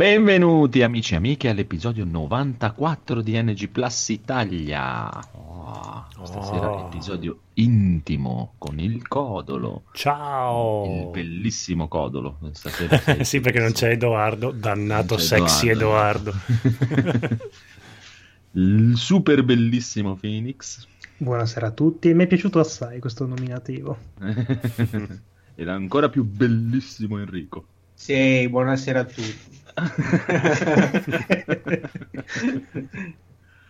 Benvenuti amici e amiche all'episodio 94 di NG Plus Italia. Oh, stasera Oh. episodio intimo con il Codolo. Ciao! Il bellissimo Codolo. Stasera sì, perché non c'è Edoardo, dannato c'è sexy Edoardo. il super bellissimo Phoenix. Buonasera a tutti, mi è piaciuto assai questo nominativo. e l'ancora più bellissimo Enrico. Sì, buonasera a tutti.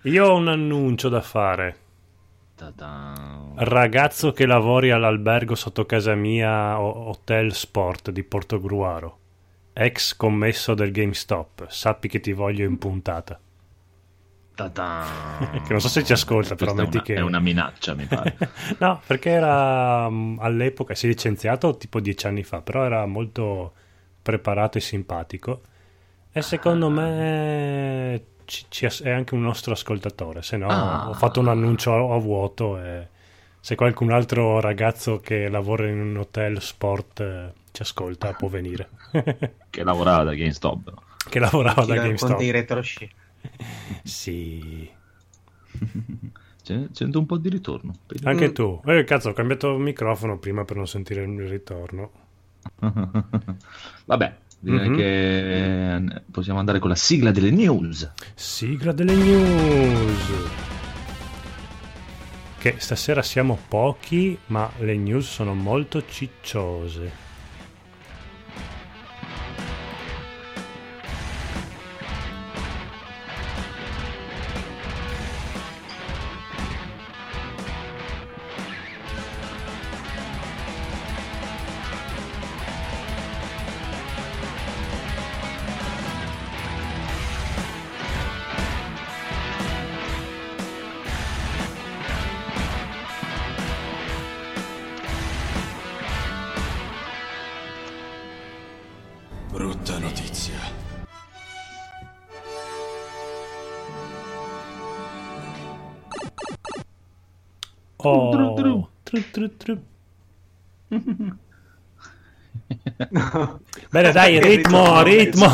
Io ho un annuncio da fare. Ta-da. Ragazzo che lavori all'albergo sotto casa mia, Hotel Sport di Portogruaro. Ex commesso del GameStop. Sappi che ti voglio in puntata. Ta-da. Che non so se ci ascolta, però metti una- che... È una minaccia, mi pare. no, perché era mm, all'epoca, si è licenziato tipo dieci anni fa, però era molto preparato e simpatico. E secondo me ci- ci è anche un nostro ascoltatore. Se no, Ah. ho fatto un annuncio a, a vuoto. E se qualcun altro ragazzo che lavora in un hotel sport eh, ci ascolta, può venire. che lavorava da GameStop. che lavorava da GameStop. i retrosci. Sì, C'è, sento un po' di ritorno. anche tu. Eh, cazzo, ho cambiato il microfono prima per non sentire il ritorno. Vabbè, direi Mhm. che eh, possiamo andare con la sigla delle news. Sigla delle news. Che stasera siamo pochi, ma le news sono molto cicciose. Tru. tru, tru. Bene, dai, ritmo, ritmo.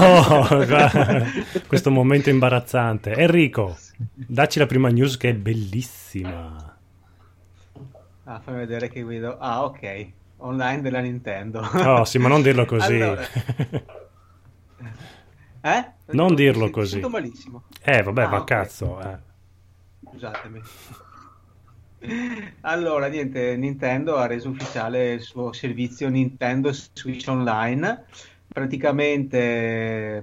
Questo momento imbarazzante. Enrico, dacci la prima news che è bellissima. Ah, fammi vedere che guido. Ah, ok. Online della Nintendo. Oh, sì, ma non dirlo così. Allora. Eh? Non dirlo così. sento malissimo. Eh, vabbè, Ah, ma ok. cazzo. eh. Scusatemi. Allora, niente, Nintendo ha reso ufficiale il suo servizio Nintendo Switch Online. Praticamente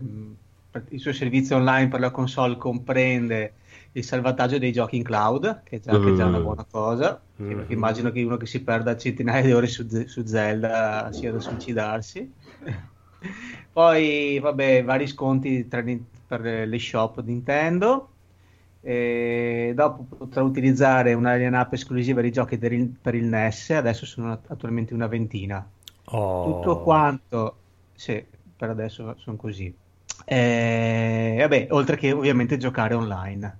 il suo servizio online per la console comprende il salvataggio dei giochi in cloud, che è già, che è già una buona cosa. perché immagino che uno che si perda centinaia di ore su, su Zelda sia da suicidarsi. Poi, vabbè, vari sconti tra per le shop Nintendo. E dopo potrà utilizzare una line app esclusiva di giochi per il, per il NES, adesso sono attualmente una ventina. Oh. Tutto quanto, sì, per adesso sono così. E, vabbè, oltre che ovviamente giocare online.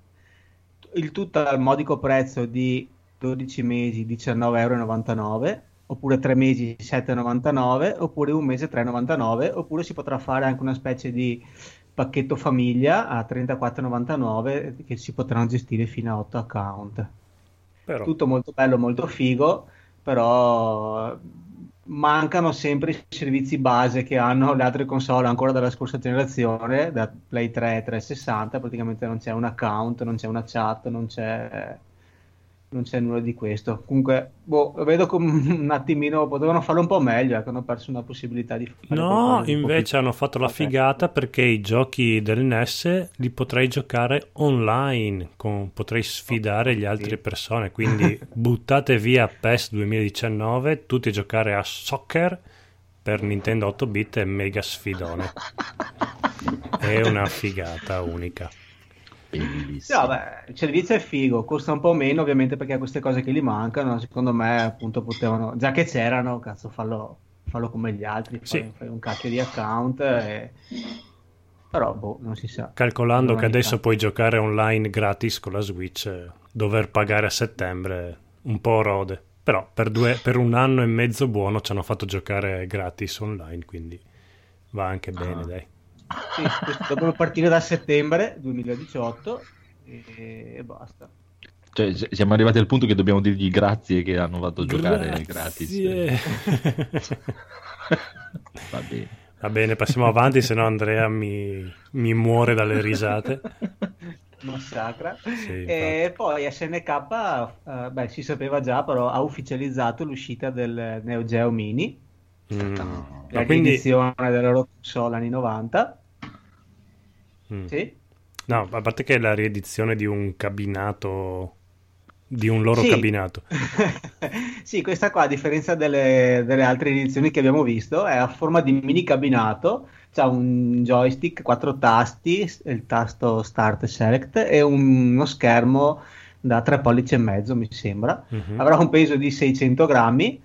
Il tutto al modico prezzo di 12 mesi 19,99 euro, oppure 3 mesi 7,99 oppure un mese 3,99 oppure si potrà fare anche una specie di pacchetto famiglia a 34,99 che si potranno gestire fino a 8 account. Però, tutto molto bello, molto figo, però mancano sempre i servizi base che hanno le altre console ancora dalla scorsa generazione, da Play 3 e 360, praticamente non c'è un account, non c'è una chat, non c'è non c'è nulla di questo. Comunque, boh, lo vedo come un attimino, potevano farlo un po' meglio, ecco, hanno perso una possibilità di fare No, invece hanno fatto la figata perché i giochi del NES li potrei giocare online, con- potrei sfidare le altre persone, quindi buttate via PES 2019, tutti a giocare a soccer per Nintendo 8 bit è mega sfidone. È una figata unica. Bellissimo. No, beh, il servizio è figo, costa un po' meno ovviamente perché ha queste cose che gli mancano, secondo me appunto potevano, già che c'erano, cazzo, fallo, fallo come gli altri, fai, Sì. fai un cacchio di account, e... però boh, non si sa. Calcolando che adesso puoi giocare online gratis con la Switch, dover pagare a settembre un po' rode. Però per, due- per un anno e mezzo buono ci hanno fatto giocare gratis online, quindi va anche bene, Ah. dai. Sì, dovrebbero partire da settembre 2018 e, e basta. Cioè, siamo arrivati al punto che dobbiamo dirgli grazie che hanno fatto giocare Grazie. gratis. Va bene. Va bene, passiamo avanti, se no Andrea mi, mi muore dalle risate. Massacra. Sì, e poi SNK, eh, beh, si sapeva già, però ha ufficializzato l'uscita del Neo Geo Mini, Mm. La quindi, riedizione della loro console anni 90. Mm. Sì? no, a parte che è la riedizione di un cabinato, di un loro Sì. cabinato. sì, questa qua, a differenza delle, delle altre edizioni che abbiamo visto, è a forma di mini cabinato, c'ha un joystick, quattro tasti, il tasto Start e Select e un- uno schermo da 3 pollici e mezzo, mi sembra. Mhm. Avrà un peso di 600 grammi,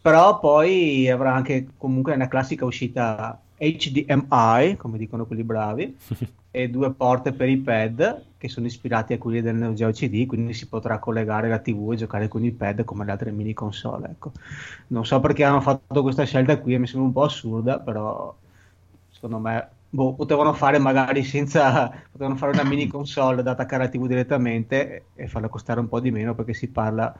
però poi avrà anche comunque una classica uscita HDMI, come dicono quelli bravi, e due porte per i pad che sono ispirati a quelli del Neo Geo CD, quindi si potrà collegare la TV e giocare con il pad come le altre mini console. Ecco. Non so perché hanno fatto questa scelta qui, mi sembra un po' assurda, però secondo me boh, potevano fare magari senza potevano fare una mini console da attaccare alla TV direttamente e farla costare un po' di meno perché si parla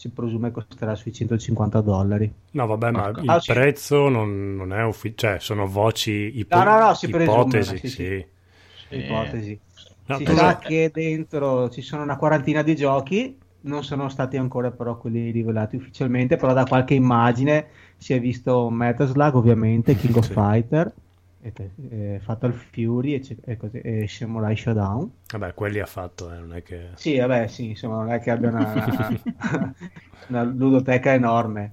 si presume costerà sui 150 dollari. No, vabbè, ma il Ah, sì. prezzo non, non è ufficiale, cioè sono voci, ipo- No, no, no, si presume, ipotesi, sì, sì. sì. Sì. ipotesi. No, si sa che dentro ci sono una quarantina di giochi, non sono stati ancora però quelli rivelati ufficialmente, però da qualche immagine si è visto Metal Slug ovviamente, King of Sì. Fighter, e te- e Fatal Fury e, e così- e Samurai Showdown. Vabbè, quelli ha fatto, eh, non è che... Sì, vabbè, sì, insomma, non è che abbia una, una ludoteca enorme.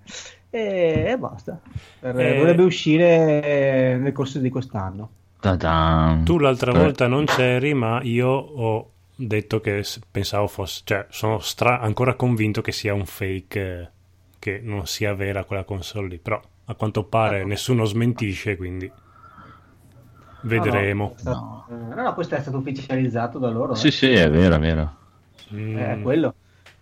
E, e basta. Per- Eh. Dovrebbe uscire nel corso di quest'anno. Ta-dan. Tu l'altra Eh, volta non c'eri, ma io ho detto che pensavo fosse... Cioè, sono stra- ancora convinto che sia un fake, eh, che non sia vera quella console lì. Però, a quanto pare, Ecco. nessuno smentisce, quindi... Vedremo. No, no, eh, no, no, questo è stato ufficializzato da loro. Sì, eh. sì, è vero, è vero. Mm, È quello.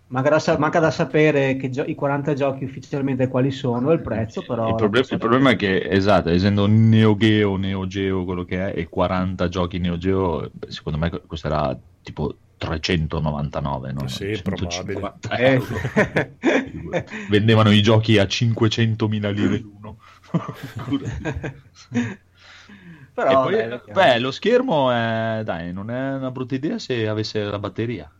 Manca da, manca da sapere che gio- i 40 giochi ufficialmente quali sono il prezzo, però... Il, proble- il problema è che, esatto, essendo Neo Geo, Neo Geo quello che è, e 40 giochi Neo Geo, secondo me costerà tipo 399, no? Sì, 150 Eh. euro. Vendevano i giochi a 500.000 lire l'uno. però, poi, dai, vediamo. beh, lo schermo è, dai, non è una brutta idea se avesse la batteria.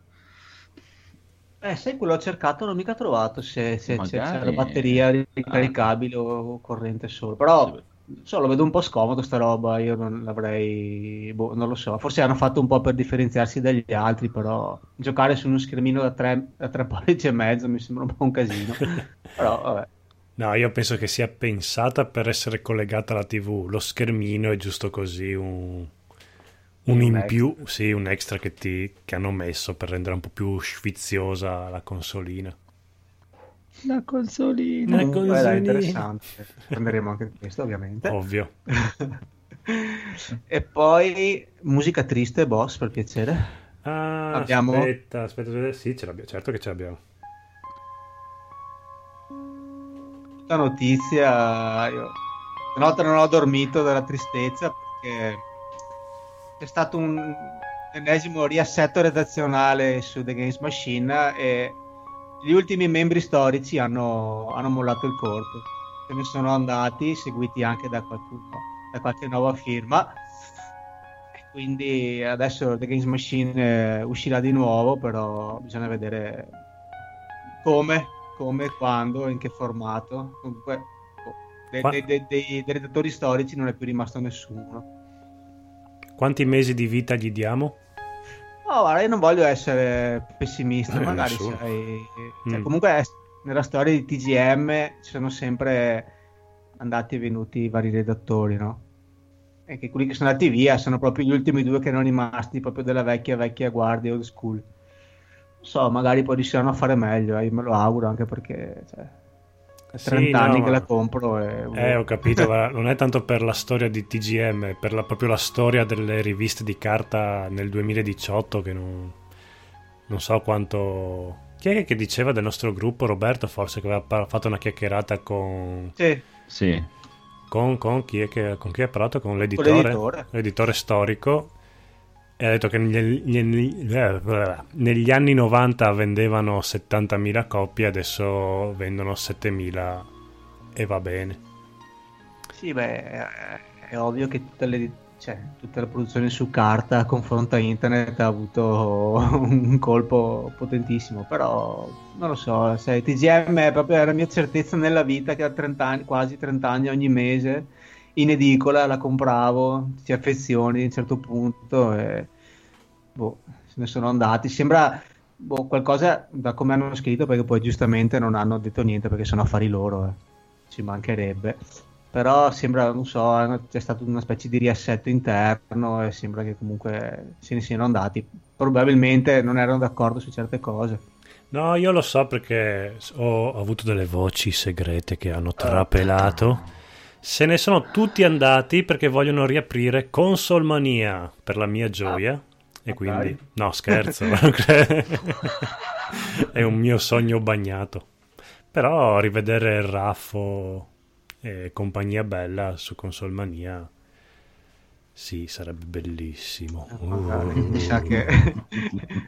Eh, sai, quello ho cercato, non ho mica trovato se, se- se c'è Magari- la batteria ricaricabile o corrente solo. Però, so, lo vedo un po' scomodo sta roba, io non l'avrei... boh, non lo so. Forse hanno fatto un po' per differenziarsi dagli altri, però giocare su uno schermino da 3, da tre pollici e mezzo mi sembra un po' un casino. però, vabbè. No, io penso che sia pensata per essere collegata alla TV. Lo schermino è giusto così un, un Un in extra. più, sì, un extra che, ti, che hanno messo per rendere un po' più sfiziosa la consolina. La consolina. Comunque, cosolina. dai, interessante. Prenderemo anche questo, ovviamente. Ovvio. e poi musica triste, boss, per piacere. Ah, Abbiamo- aspetta, aspetta, aspetta, sì, ce l'abbiamo, certo che ce l'abbiamo. La notizia, io stanotte non ho dormito dalla tristezza perché c'è stato un ennesimo riassetto redazionale su The Games Machine e gli ultimi membri storici hanno, hanno mollato il corpo. Se ne sono andati, seguiti anche da qualcuno, da qualche nuova firma. Quindi adesso The Games Machine eh, uscirà di nuovo, però bisogna vedere come, come, quando, in che formato. Comunque, boh, de- Qua- de- de- dei, dei redattori storici non è più rimasto nessuno. Quanti mesi di vita gli diamo? No, guarda, io non voglio essere pessimista, Eh, magari sai, cioè, Mm. comunque è- nella storia di TGM ci sono sempre andati e venuti i vari redattori, no? E che quelli che sono andati via sono proprio gli ultimi due che erano rimasti proprio della vecchia vecchia guardia old school. So, magari poi riusciranno a fare meglio, eh, io me lo auguro anche perché cioè, è Sì, 30 no, anni che ma- la compro e Eh, ho capito, ma non è tanto per la storia di TGM, è per la- proprio la storia delle riviste di carta nel 2018 che non, non so quanto... Chi è che diceva del nostro gruppo? Roberto forse che aveva par- fatto una chiacchierata con, Sì, Sì, con, con chi è che, con chi ha parlato? Con l'editore, l'editore. l'editore storico e ha detto che negli, negli- eh, negli anni 90 vendevano 70.000 copie, adesso vendono 7.000 e va bene. Sì, beh, è, ovvio che tutte le, cioè, tutte le produzioni su carta confronto a internet ha avuto un colpo potentissimo, però non lo so, sai, TGM è proprio la mia certezza nella vita che a 30 anni, quasi 30 anni ogni mese in edicola la compravo, ti affezioni a un certo punto e boh, se ne sono andati. Sembra boh, qualcosa da come hanno scritto perché poi giustamente non hanno detto niente perché sono affari loro, eh. ci mancherebbe. Però sembra, non so, c'è stato una specie di riassetto interno e sembra che comunque se ne siano andati. Probabilmente non erano d'accordo su certe cose. No, io lo so perché ho avuto delle voci segrete che hanno trapelato. Se ne sono tutti andati perché vogliono riaprire Consolmania per la mia gioia. E Ah, quindi, dai. no, scherzo. È un mio sogno bagnato. Però rivedere Raffo e compagnia bella su Consolmania, sì, sarebbe bellissimo. Magari. Uh. Mi sa che,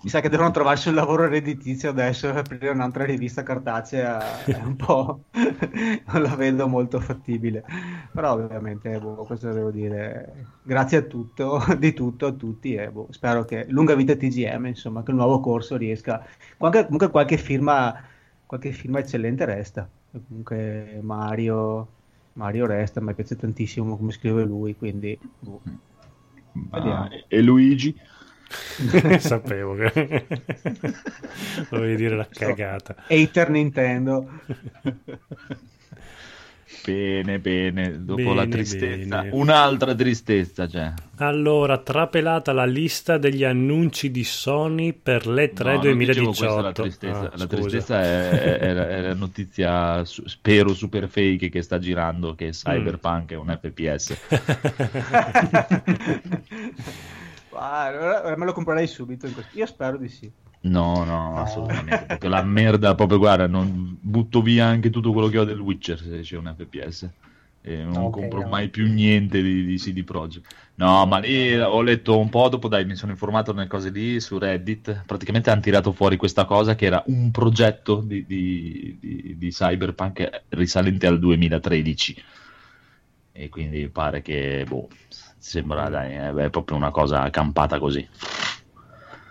mi sa che devono trovarsi un lavoro redditizio adesso e aprire un'altra rivista cartacea è un po' non la vedo molto fattibile però ovviamente boh, cosa devo dire grazie a tutto di tutto a tutti e boh, spero che lunga vita TGM insomma che il nuovo corso riesca qualche, comunque qualche firma qualche firma eccellente resta comunque Mario Mario resta mi piace tantissimo come scrive lui quindi boh. Ah, e Luigi? Sapevo che dovevi dire la cagata. hater Nintendo Bene, bene. Dopo Bene, la tristezza, bene. un'altra tristezza c'è. Allora, trapelata la lista degli annunci di Sony per l'E3 No, non dicevo questa 2018. la tristezza. Ah, la tristezza è, è, è la notizia, spero super fake, che sta girando, Mm. che Cyberpunk è un FPS. Ah, me lo comprerei subito in questo- io spero di sì No, no, assolutamente. Perché la merda, proprio guarda, non butto via anche tutto quello che ho del Witcher se c'è un FPS. E non Ok, compro no. mai più niente di, di CD Projekt. No, ma lì ho letto un po' dopo, dai, mi sono informato nelle cose lì su Reddit. Praticamente hanno tirato fuori questa cosa che era un progetto di, di- di- di Cyberpunk risalente al 2013. E quindi pare che, boh, sembra, dai, è proprio una cosa campata così.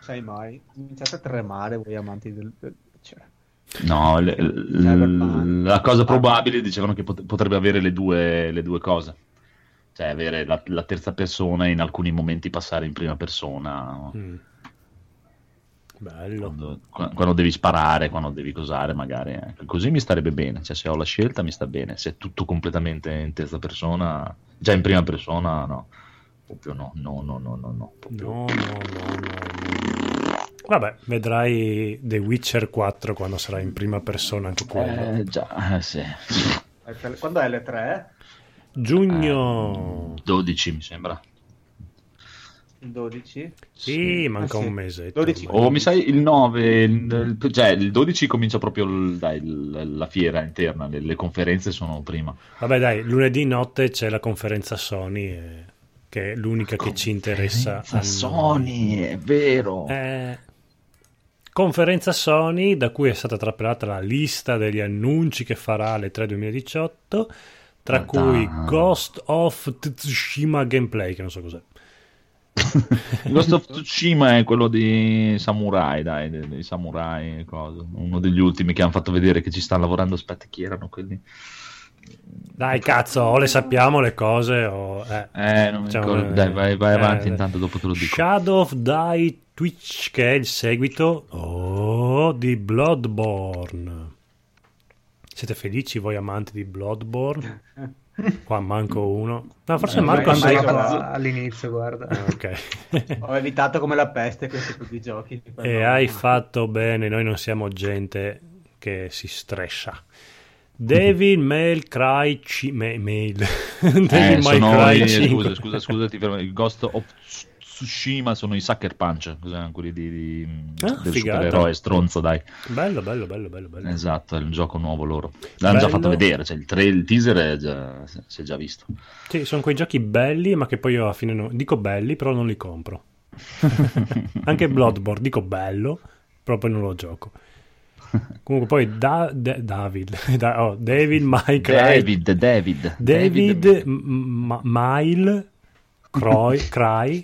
Sai mai cominciate a tremare voi amanti del, del- cioè, No, le- Cyberpunk. la cosa probabile dicevano che pot- potrebbe avere le due, le due cose. Cioè avere la, la terza persona e in alcuni momenti passare in prima persona. Mm. Bello. Quando, qua- quando devi sparare, quando devi cosare, magari. ecco. Così mi starebbe bene. Cioè, se ho la scelta, mi sta bene. Se è tutto completamente in terza persona, già in prima persona, no. Proprio no, no, no, no, no. no. Proprio- No, no, no, no, no. Vabbè, vedrai The Witcher 4 quando sarà in prima persona anche quello. Eh, già, eh, sì. quando è le 3? Giugno. 12 mi sembra. il 12 Sì, manca Ah, sì. un mese. 12. O mi sai il 9, il, il- cioè il 12 comincia proprio il- dai, il- la fiera interna, le, le conferenze sono prima. Vabbè, dai, lunedì notte c'è la conferenza Sony, eh, che è l'unica che ci interessa. Sony, è vero. Eh, conferenza Sony da cui è stata trapelata la lista degli annunci che farà alle 3 2018 tra Ma cui. Ghost of Tsushima Gameplay che non so cos'è Ghost of Tsushima è quello di Samurai, dai, dei, Samurai, cosa. uno degli ultimi che hanno fatto vedere che ci stanno lavorando. Aspetta, chi erano quelli? dai cazzo o le sappiamo le cose o eh. Eh, non mi Diciamo, ricordo. eh, Dai, vai, vai avanti, eh, intanto dopo te lo dico. Shadow of Die Twitch che è il seguito oh, di Bloodborne siete felici voi amanti di Bloodborne? qua manco uno no forse Eh, Marco ma- all'inizio, guarda. Ah, ok ho evitato come la peste questo tipo di giochi E hai fatto bene, noi non siamo gente che si stressa. Devil May Cry ci- Ma- Mail. Devil Eh, sono Cry i- 5. scusa, scusa, scusa, ti fermo. Il Ghost of Tsushima sono i Sucker Punch, quelli di, di- Ah, del figata. supereroe stronzo, dai. Bello, bello, bello, bello, bello. Esatto, è il gioco nuovo loro. L'hanno già fatto vedere, cioè il, tra- il teaser già, si è già visto. Sì, sono quei giochi belli, ma che poi io alla fine non... dico belli, però non li compro. Anche Bloodborne dico bello, però poi non lo gioco. Comunque poi da, Da- David, Da- oh, David, Mike, David, David, David, M- M- Mile, Croy, Cry,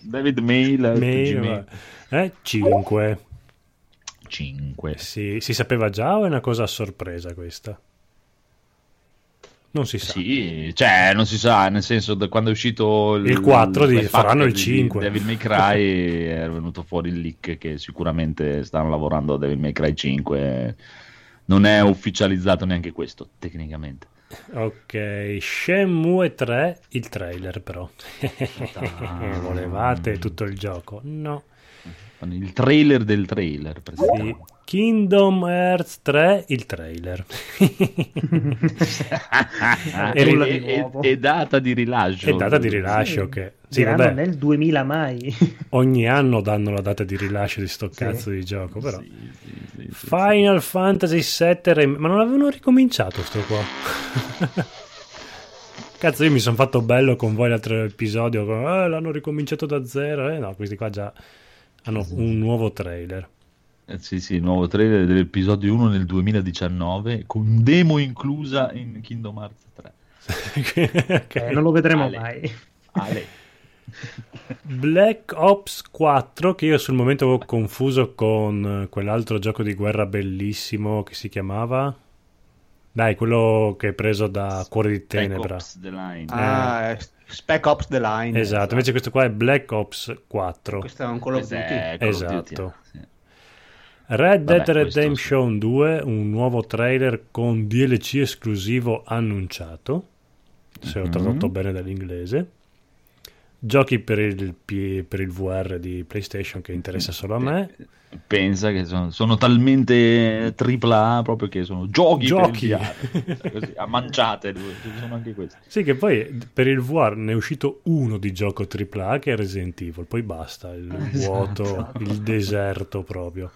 David Mail, Mail, eh, 5. 5. Sì, si sapeva già o è una cosa a sorpresa questa? Non si sa. Sì, cioè non si sa, nel senso da quando è uscito Il 4 di- faranno il di 5. Devil May Cry è venuto fuori il leak che sicuramente stanno lavorando a Devil May Cry 5. Non è ufficializzato neanche questo, tecnicamente. Ok, Shenmue 3, il trailer però. Volevate tutto il gioco? No. Il trailer del trailer. Sì. Kingdom Hearts 3, il trailer. e, e- nuovo. e data di rilascio. È data di rilascio Sì, che... Sì, vabbè, nel 2000 mai. ogni anno danno la data di rilascio di sto Sì. cazzo di gioco, però... Sì, sì, sì, sì, Final Fantasy VII Rem- Ma non avevano ricominciato sto qua? Cazzo, io mi sono fatto bello con voi l'altro episodio. "Eh, l'hanno ricominciato da zero. Eh, no, questi qua già hanno un nuovo trailer. Eh, Sì, sì, nuovo trailer dell'episodio 1 nel 2019 con demo inclusa in Kingdom Hearts 3. Ok. Eh, non lo vedremo Ale. mai. Ale. Black Ops 4, che io sul momento avevo confuso con eh, quell'altro gioco di guerra bellissimo che si chiamava. Dai, quello che è preso da Cuore di Tenebra. Ops The Line. Ah, eh, Spec Ops The Line. Esatto, invece questo qua è Black Ops 4. Questo è un Call of Questo Duty. Esatto. Duty, sì. Red Dead Vabbè, questo Redemption 2, un nuovo trailer con DLC esclusivo annunciato, se ho Mhm. tradotto bene dall'inglese. Giochi per il, P- per il VR di PlayStation che interessa solo a me. Pensa che sono, sono talmente AAA proprio che sono giochi, Giochi. VR. Cioè, così, a manciate, ci sono anche questi. Sì, che poi per il VR ne è uscito uno di gioco AAA che è Resident Evil, poi basta, il Esatto. vuoto, il deserto proprio.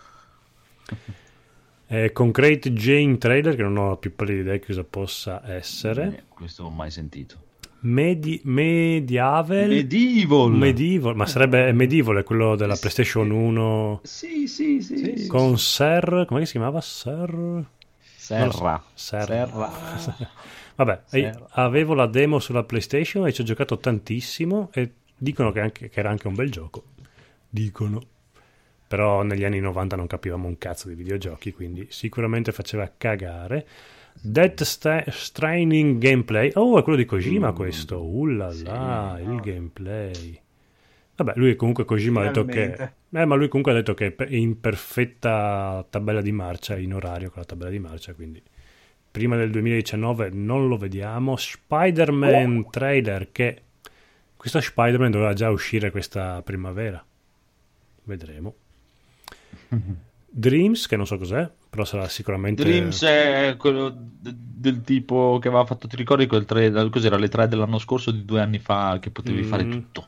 Eh, Concrete Jane trailer che non ho la più pallida idea di cosa possa essere. Eh, questo non ho mai sentito. Medi- Medieval Medieval. Medieval, ma sarebbe Medieval, è quello della Sì. PlayStation 1 Sì, sì, sì. sì, con Ser, come si chiamava? Ser? Serra. Ser. Serra. Vabbè, Serra. avevo la demo sulla PlayStation e ci ho giocato tantissimo e dicono che, anche- che era anche un bel gioco. Dicono. Però negli anni 90 non capivamo un cazzo di videogiochi, quindi sicuramente faceva cagare. Death Sta- Stranding gameplay. Oh, è quello di Kojima Mm, questo. Ullala, sì. il gameplay. Vabbè, lui comunque Kojima ha detto che... Eh, ma lui comunque ha detto che è in perfetta tabella di marcia, in orario con la tabella di marcia, quindi prima del 2019 non lo vediamo. Spider-Man trailer che questo Spider-Man doveva già uscire questa primavera. Vedremo. Dreams, che non so cos'è, però sarà sicuramente Dreams è quello d- del tipo che aveva fatto, ti ricordi quel tre, cos'era le tre dell'anno scorso di due anni fa che potevi Mm. fare tutto,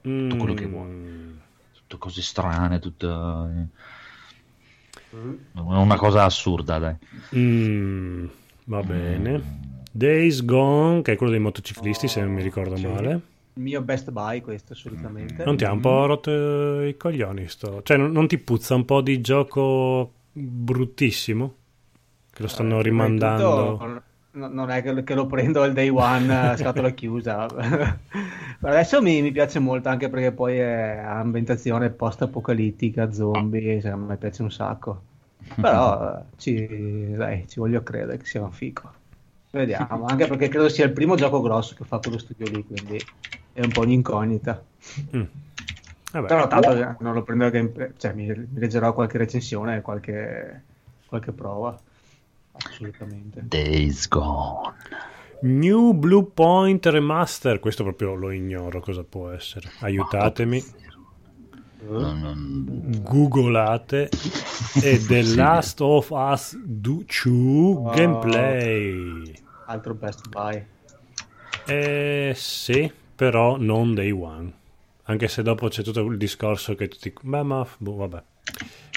tutto quello che vuoi. Mm. tutte cose strane, tutta una cosa assurda, dai. Mm, va bene. Days Gone, che è quello dei motociclisti, se non mi ricordo Sì. male. Il mio best buy questo assolutamente. Non ti ha un po' rotto i coglioni sto... Cioè, non, non ti puzza un po' di gioco bruttissimo? Che lo stanno Eh, rimandando... tutto, no- non è che, lo prendo al day one a scatola chiusa. Per adesso mi, mi piace molto anche perché poi è ambientazione post-apocalittica, zombie, cioè, me piace un sacco. Però eh, ci, dai, ci voglio credere che sia un fico. Vediamo, anche perché credo sia il primo gioco grosso che fa quello studio lì, quindi è un po' un'incognita. Mm. Vabbè. Però tanto eh, non lo prenderò gameplay, cioè mi, mi leggerò qualche recensione, qualche, qualche prova. Assolutamente. Days Gone. New Blue Point Remaster, questo proprio lo ignoro cosa può essere. Aiutatemi, googolate. E The Sì. Last of Us 2 Oh. gameplay. Altro best buy. Eh sì, però non Day One. Anche se dopo c'è tutto il discorso che tutti... Beh, ma boh, vabbè.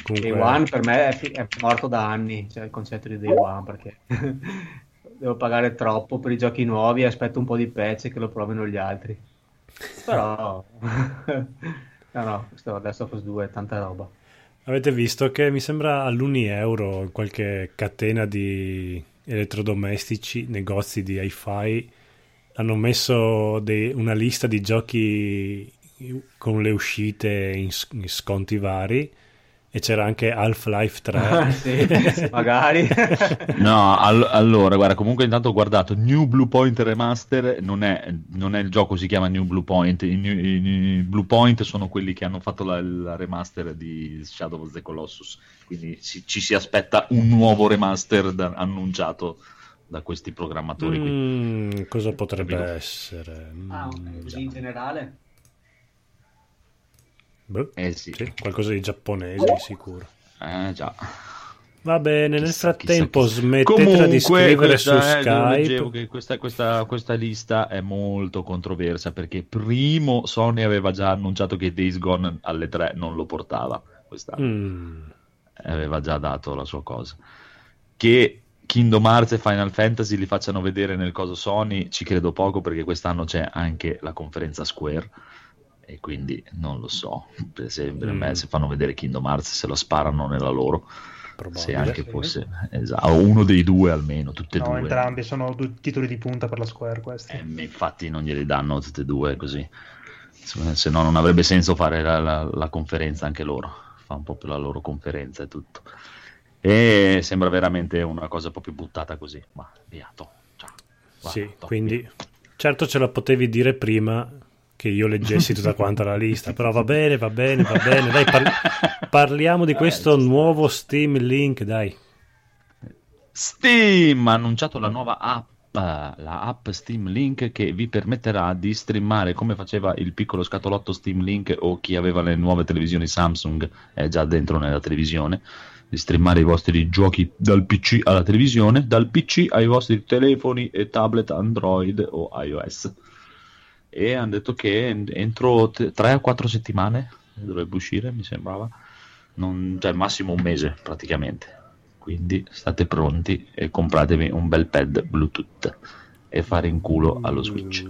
Comunque... Day One per me è, è, morto da anni, cioè il concetto di Day One, perché devo pagare troppo per i giochi nuovi e aspetto un po' di patch che lo provino gli altri. Però... no, no, questo adesso of Us 2 è tanta roba. Avete visto che mi sembra all'uni euro in qualche catena di elettrodomestici, negozi di hi-fi, hanno messo dei, una lista di giochi con le uscite in, in sconti vari e c'era anche Half-Life 3. Ah, sì, magari. no, all- allora, guarda, comunque intanto ho guardato New Blue Point Remaster, non è, non è il gioco si chiama New Blue Point, i, New, i Blue Point sono quelli che hanno fatto la, la, remaster di Shadow of the Colossus, quindi ci, ci si aspetta un nuovo remaster da, annunciato da questi programmatori mm, qui. Cosa potrebbe Capito? essere? Ah, mm, così in generale? Beh, eh sì. sì. Qualcosa di giapponese, sicuro. Eh già. Va bene, nel frattempo chissà, chissà. smettetela di scrivere questa, su eh, Skype. Che questa, questa, questa, lista è molto controversa perché primo Sony aveva già annunciato che Days Gone alle 3 non lo portava quest'anno. Mm. Aveva già dato la sua cosa. Che Kingdom Hearts e Final Fantasy li facciano vedere nel coso Sony ci credo poco perché quest'anno c'è anche la conferenza Square e quindi non lo so per esempio mm. me se fanno vedere Kingdom Hearts se lo sparano nella loro Probabile, se anche sì. fosse esatto, uno dei due almeno tutte e no, due. entrambi sono due titoli di punta per la Square questi. Eh, infatti non glieli danno tutte e due così. Se no non avrebbe senso fare la, la, la conferenza anche loro. Fa un po' più la loro conferenza e tutto. E sembra veramente una cosa proprio buttata così. Ma via to, ciao, guarda, sì to, quindi via. certo ce la potevi dire prima che io leggessi tutta quanta la lista, però va bene, va bene, va bene, dai, parli- parliamo di questo nuovo Steam Link, dai. Steam ha annunciato la nuova app, la app Steam Link che vi permetterà di streamare come faceva il piccolo scatolotto Steam Link o chi aveva le nuove televisioni Samsung è già dentro nella televisione di streamare i vostri giochi dal PC alla televisione, dal PC ai vostri telefoni e tablet Android o iOS e hanno detto che entro 3 o 4 settimane dovrebbe uscire, mi sembrava, non, cioè massimo un mese praticamente. Quindi state pronti e compratevi un bel pad Bluetooth e fare in culo allo Switch.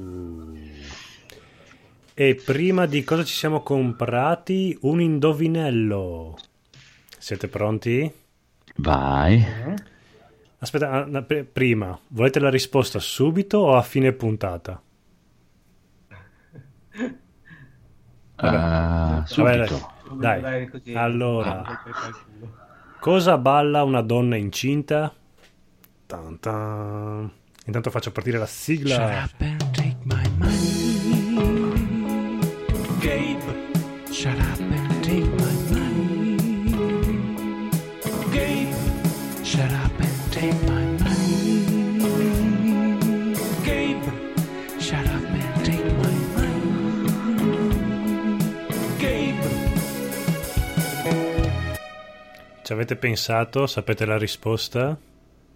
E prima di cosa ci siamo comprati? Un indovinello. Siete pronti? Vai. Aspetta, ah, prima, volete la risposta subito o a fine puntata? Uh, subito. Vabbè, dai. dai allora, ah. cosa balla una donna incinta? Tan tan. Intanto faccio partire la sigla. Shut up and take my money. Gabe, shut up avete pensato? Sapete la risposta?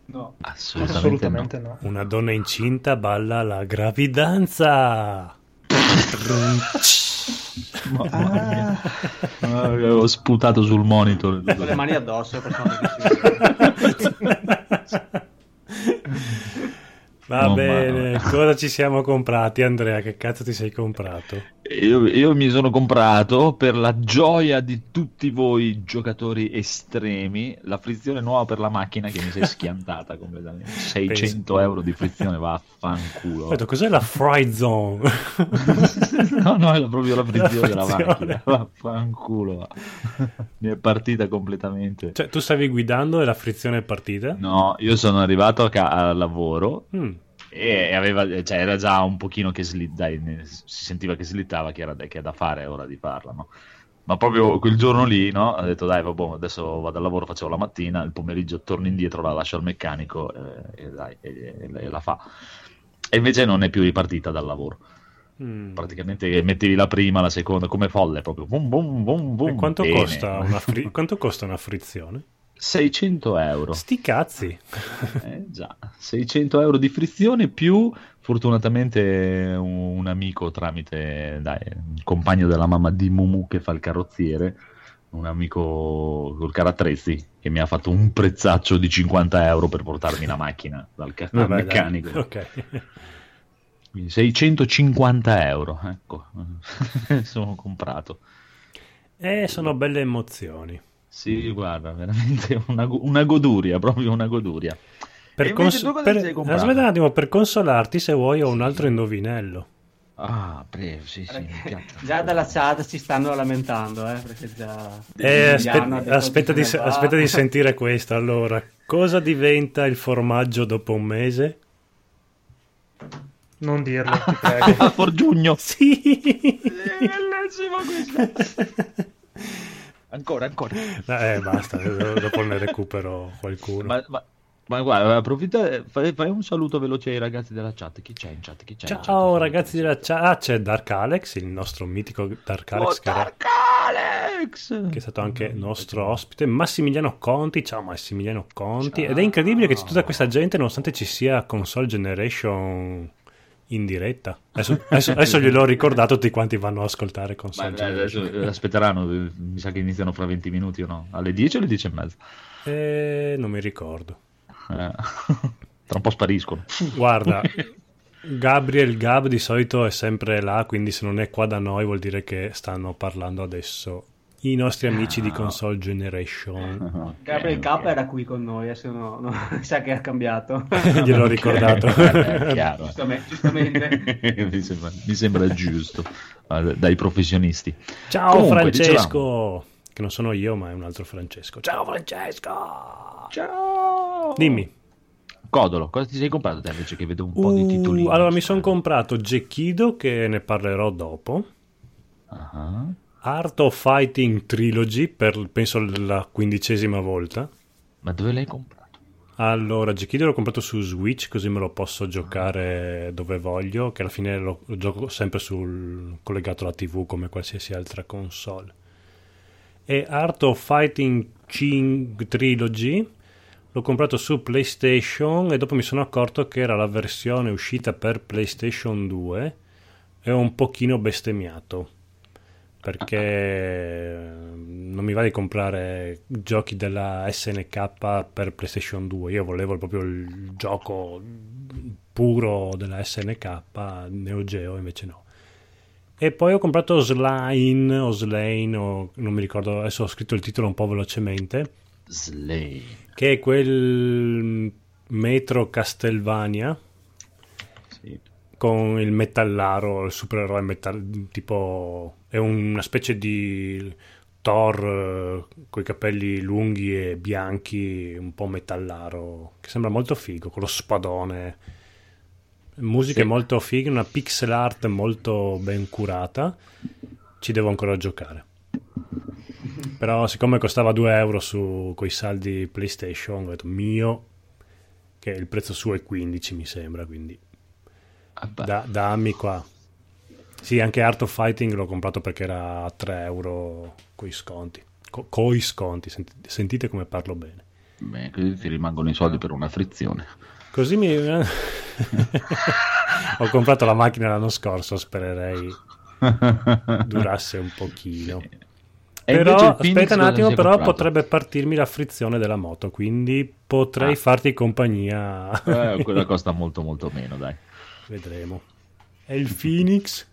No, assolutamente, assolutamente no. no. Una donna incinta balla la gravidanza. Mamma ah. Avevo sputato sul monitor. Con le mani addosso. Va oh, bene, ma... cosa ci siamo comprati Andrea? Che cazzo ti sei comprato? Io, io, mi sono comprato per la gioia di tutti voi giocatori estremi la frizione nuova per la macchina che mi si è schiantata completamente 600 Penso. euro di frizione vaffanculo Aspetta, cos'è la fry zone? no no è proprio la frizione della macchina vaffanculo mi è partita completamente cioè tu stavi guidando e la frizione è partita? no io sono arrivato a ca- al lavoro mm e aveva, cioè, era già un pochino che sli- dai, si sentiva che slittava che era che è da fare ora di farla no? ma proprio quel giorno lì no? ho detto dai vabbè, adesso vado al lavoro facevo la mattina il pomeriggio torno indietro la lascio al meccanico eh, e, dai, e, e, e, la fa e invece non è più ripartita dal lavoro mm. praticamente mettevi la prima la seconda come folle proprio boom, boom, boom, boom, quanto, costa fri- quanto costa una frizione? 600 euro. Sti cazzi. Eh, già, 600 euro di frizione più Fortunatamente un, un amico tramite dai, un compagno della mamma di Mumu che fa il carrozziere, un amico col carattrezzi che mi ha fatto un prezzaccio di 50 euro per portarmi la macchina dal, ca- Vabbè, dai, meccanico. Ok. Quindi 650 euro, ecco, sono comprato. Eh, sono belle emozioni. Sì, guarda, veramente una, una goduria, proprio una goduria. Per cons- per-? Aspetta un attimo, per consolarti, se vuoi, ho un altro indovinello. Ah, prego, sì, sì, piace. Già dalla chat ci stanno lamentando, eh, perché già... Eh, aspe- aspetta, di, aspetta di sentire questo. Allora, cosa diventa il formaggio dopo un mese? Non dirlo, ti prego. Forgiugno. Sì. bellissimo questo. Ancora, ancora. Eh, basta, dopo ne recupero qualcuno. Ma, ma- ma guarda, approfitta, fai, fai un saluto veloce ai ragazzi della chat. Chi c'è in chat? Chi c'è in Ciao chat? ragazzi della chat, ah, c'è Dark Alex, il nostro mitico Dark Alex Oh, che, era- Dark Alex! che è stato anche nostro ospite, Massimiliano Conti, ciao Massimiliano Conti, ed è incredibile che c'è tutta questa gente nonostante ci sia console generation in diretta. Adesso, adesso, adesso gliel'ho ricordato tutti quanti vanno ad ascoltare dai, generation. adesso aspetteranno, eh, mi sa che iniziano fra 20 minuti o no? Alle 10 o alle 10 e mezza? Eh, non mi ricordo. Eh, tra un po' spariscono. Guarda, Gabriel Gab di solito è sempre là, quindi se non è qua da noi vuol dire che stanno parlando adesso i nostri amici di console generation. Gabriel K era qui con noi, adesso no, no, sa che ha cambiato. Gliel'ho ricordato. Chiaro. Giustamente, giustamente. mi, sembra, mi sembra giusto dai professionisti. Ciao Comunque, Francesco, che non sono io, ma è un altro Francesco. Ciao Francesco. Ciao! Dimmi. Codolo, cosa ti sei comprato te invece che vedo un po' di Uh, titolini? allora, mi sono comprato Gekido, che ne parlerò dopo. Ah, Art of Fighting Trilogy, per penso la quindicesima volta. Ma dove l'hai comprato? Allora, Gekido l'ho comprato su Switch, così me lo posso giocare dove voglio, che alla fine lo, lo gioco sempre sul, collegato alla TV come qualsiasi altra console. E Art of Fighting King Trilogy l'ho comprato su PlayStation e dopo mi sono accorto che era la versione uscita per PlayStation 2 e ho un pochino bestemmiato perché non mi va di comprare giochi della SNK per PlayStation 2 io volevo proprio il gioco puro della SNK Neo Geo invece no e poi ho comprato Slime o Slane o non mi ricordo adesso ho scritto il titolo un po' velocemente Slay. che è quel metro Castlevania Sì. con il metallaro, il supereroe metal, tipo è una specie di Thor con i capelli lunghi e bianchi, un po' metallaro, che sembra molto figo, con lo spadone. Musica Sì. molto figa, una pixel art molto ben curata. Ci devo ancora giocare. Però siccome costava 2 euro su quei saldi PlayStation, ho detto mio, che il prezzo suo è 15 mi sembra, quindi Ah, da, dammi qua. Sì, anche Art of Fighting l'ho comprato perché era a 3 euro coi sconti. Co- coi sconti, senti- sentite come parlo bene. Beh, così ti rimangono i soldi per una frizione. Così mi... Ho comprato la macchina l'anno scorso, spererei durasse un pochino. E però aspetta un attimo, è però comprato? potrebbe partirmi la frizione della moto, quindi potrei Ah. farti compagnia. Eh, quella costa molto molto meno, dai. Vedremo. E il Phoenix?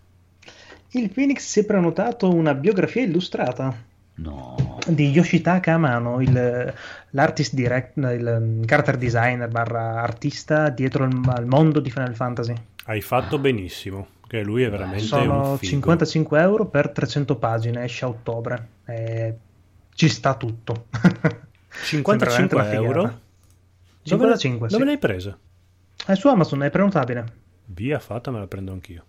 Il Phoenix si è prenotato una biografia illustrata No. di Yoshitaka Amano, il- l'artist direct, il um, character designer barra artista dietro al, al mondo di Final Fantasy. Hai fatto benissimo, che lui è veramente Sono un figo. 55 euro per 300 pagine, esce a ottobre. E ci sta tutto. Sembra veramente 55 una figata. euro? Dove, 55, dove sì. l'hai presa? È su Amazon, è prenotabile. Via fatta, me la prendo anch'io.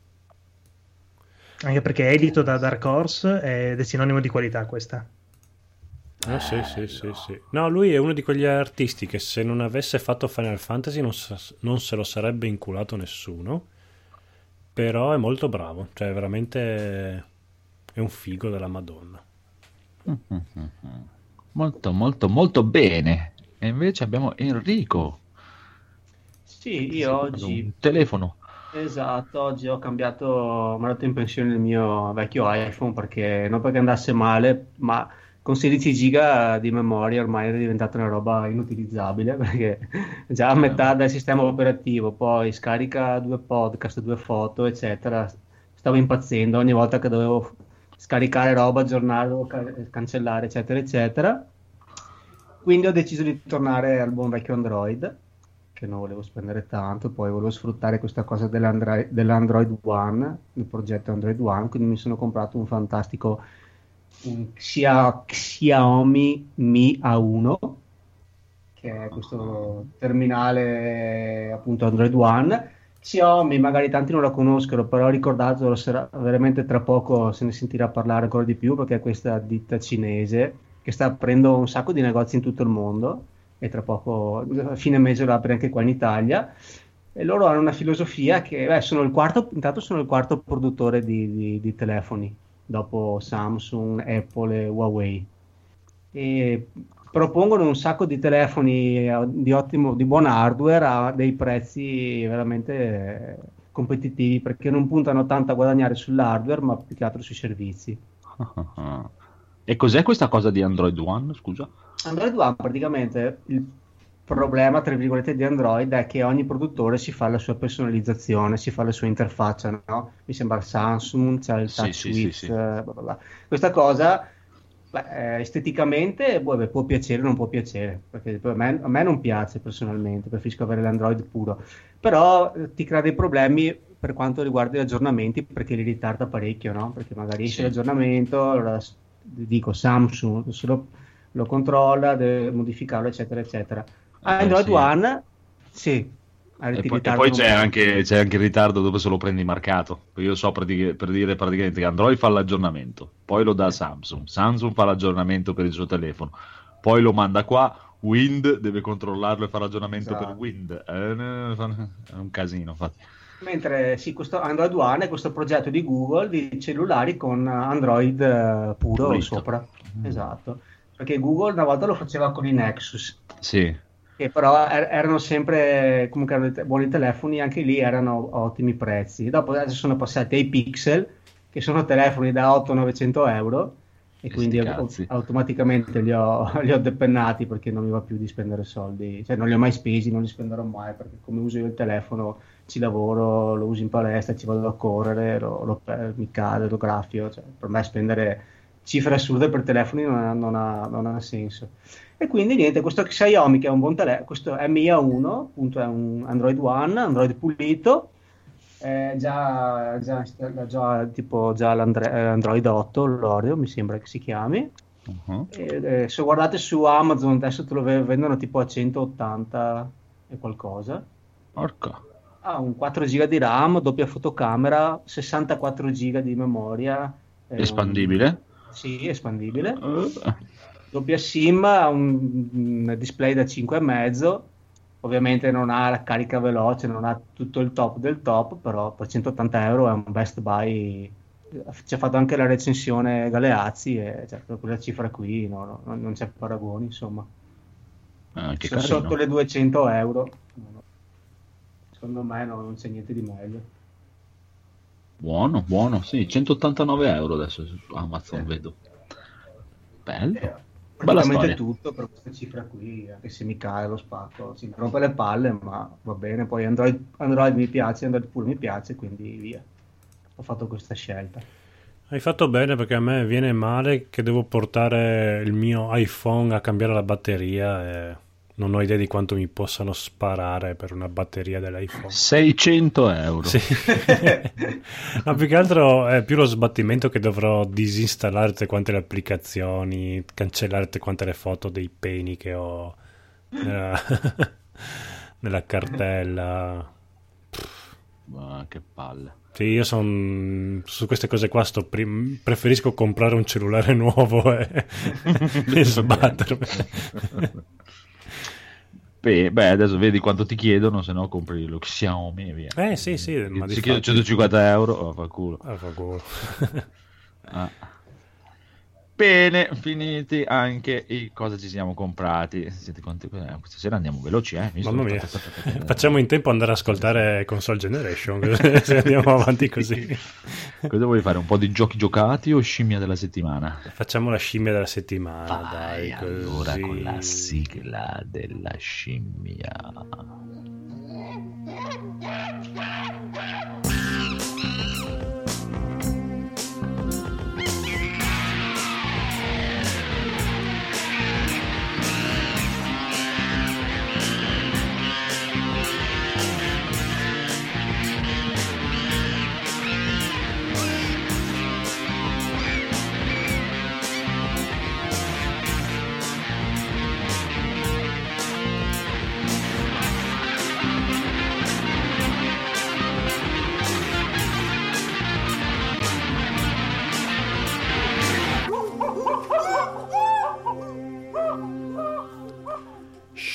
Anche perché è edito da Dark Horse ed è sinonimo di qualità questa. Ah, sì, sì, sì, sì. No, lui è uno di quegli artisti che se non avesse fatto Final Fantasy non, sa- non se lo sarebbe inculato nessuno. Però è molto bravo, cioè veramente è un figo della Madonna. Molto molto molto bene. E invece abbiamo Enrico. Sì, io Un oggi telefono. Esatto, oggi ho cambiato, ho mandato in pensione il mio vecchio iPhone perché non perché andasse male, ma con 16 giga di memoria ormai era diventata una roba inutilizzabile perché già a metà del sistema operativo, poi scarica due podcast, due foto, eccetera. Stavo impazzendo ogni volta che dovevo scaricare roba, aggiornarlo, cancellare, eccetera, eccetera. Quindi ho deciso di tornare al buon vecchio Android che non volevo spendere tanto, poi volevo sfruttare questa cosa dell'Android, dell'Android One, il progetto Android One, quindi mi sono comprato un fantastico un Xia, Xiaomi Mi A1, che è questo terminale appunto Android One. Xiaomi magari tanti non la conoscono, però ricordatelo, sarà, veramente tra poco se ne sentirà parlare ancora di più perché è questa ditta cinese che sta aprendo un sacco di negozi in tutto il mondo e tra poco, a fine mese lo apre anche qua in Italia. E loro hanno una filosofia che, beh, sono il quarto, intanto sono il quarto produttore di, di, di telefoni, dopo Samsung, Apple e Huawei. E propongono un sacco di telefoni eh, di ottimo, di buon hardware a dei prezzi veramente competitivi perché non puntano tanto a guadagnare sull'hardware ma più che altro sui servizi. E cos'è questa cosa di Android One, scusa? Android One praticamente il problema, tra virgolette, di Android è che ogni produttore si fa la sua personalizzazione, si fa la sua interfaccia, no? Mi sembra Samsung, c'è il Touch sì, with, sì, sì, blah blah blah. Questa cosa beh, eh, esteticamente boh, beh, può piacere o non può piacere, perché a me, a me, non piace personalmente, preferisco avere l'Android puro, però eh, ti crea dei problemi per quanto riguarda gli aggiornamenti perché li ritarda parecchio, no? Perché magari esce l'aggiornamento, allora dico Samsung, solo lo controlla, deve modificarlo, eccetera, eccetera. Ah, Android sì. One, sì. E poi, e poi c'è, anche, c'è, anche, il ritardo dove se lo prendi marcato. Io so per, dire, per dire praticamente che Android fa l'aggiornamento, poi lo dà a Samsung, Samsung fa l'aggiornamento per il suo telefono, poi lo manda qua, Wind deve controllarlo e fare l'aggiornamento esatto. per Wind. È un casino. Infatti. Mentre sì, questo Android One è questo progetto di Google di cellulari con Android uh, puro Pulito. sopra. Mm. Esatto perché Google una volta lo faceva con i Nexus. Sì. Che però er- erano sempre, comunque erano te- buoni telefoni, anche lì erano ottimi prezzi. Dopo adesso sono passati ai Pixel, che sono telefoni da 800-900 euro, e quindi au- automaticamente li ho, li ho depennati perché non mi va più di spendere soldi. Cioè non li ho mai spesi, non li spenderò mai, perché come uso io il telefono ci lavoro, lo uso in palestra, ci vado a correre, lo, lo, mi cade, lo graffio. Cioè, per me spendere cifre assurde per telefoni non ha, non, ha, non ha, senso. E quindi niente, questo Xiaomi che è un buon telefono, questo Mi A1, appunto è un Android One, Android pulito, è già, già, già tipo già l'Android 8, l'Oreo mi sembra che si chiami. Uh-huh. E, e, se guardate su Amazon adesso te lo vendono tipo a 180 e qualcosa. Porca. Ha un 4 GB di RAM, doppia fotocamera, 64 GB di memoria. Espandibile? Un sì, espandibile. Uh. Doppia SIM, ha un, un display da 5,5. Ovviamente non ha la carica veloce, non ha tutto il top del top, però per 180 euro è un best buy. Ci ha fatto anche la recensione Galeazzi e cioè, per quella cifra qui no, no, non c'è paragoni, insomma. Ah, sotto le 200 euro. Secondo me no, non c'è niente di meglio. Buono, buono, sì, 189 euro adesso su Amazon, eh. vedo. Bello. Eh, praticamente tutto per questa cifra qui, anche se mi cade lo spacco, si rompe le palle, ma va bene. Poi Android, Android mi piace, Android pure mi piace, quindi via. Ho fatto questa scelta. Hai fatto bene perché a me viene male che devo portare il mio iPhone a cambiare la batteria e non ho idea di quanto mi possano sparare per una batteria dell'iPhone. 600 euro. Sì. no, più che altro è più lo sbattimento che dovrò disinstallare tutte quante le applicazioni, cancellare tutte quante le foto dei peni che ho nella, nella cartella. Ma che palle. Sì, io sono su queste cose qua sto prim- preferisco comprare un cellulare nuovo e, e sbattermi. Beh, beh, adesso vedi quanto ti chiedono, se no compri lo Xiaomi e via. Eh sì, sì. Ma si chiedono 150 euro, oh, fa culo. Ah, fa culo. ah. Bene, finiti anche i cosa ci siamo comprati. Siete conti? Eh, questa sera andiamo veloci, eh? Visto? Mamma mia, facciamo in tempo andare ad ascoltare Console Generation se andiamo avanti così. Cosa vuoi fare? Un po' di giochi giocati o scimmia della settimana? Facciamo la scimmia della settimana, Vai, dai. allora così. con la sigla della scimmia.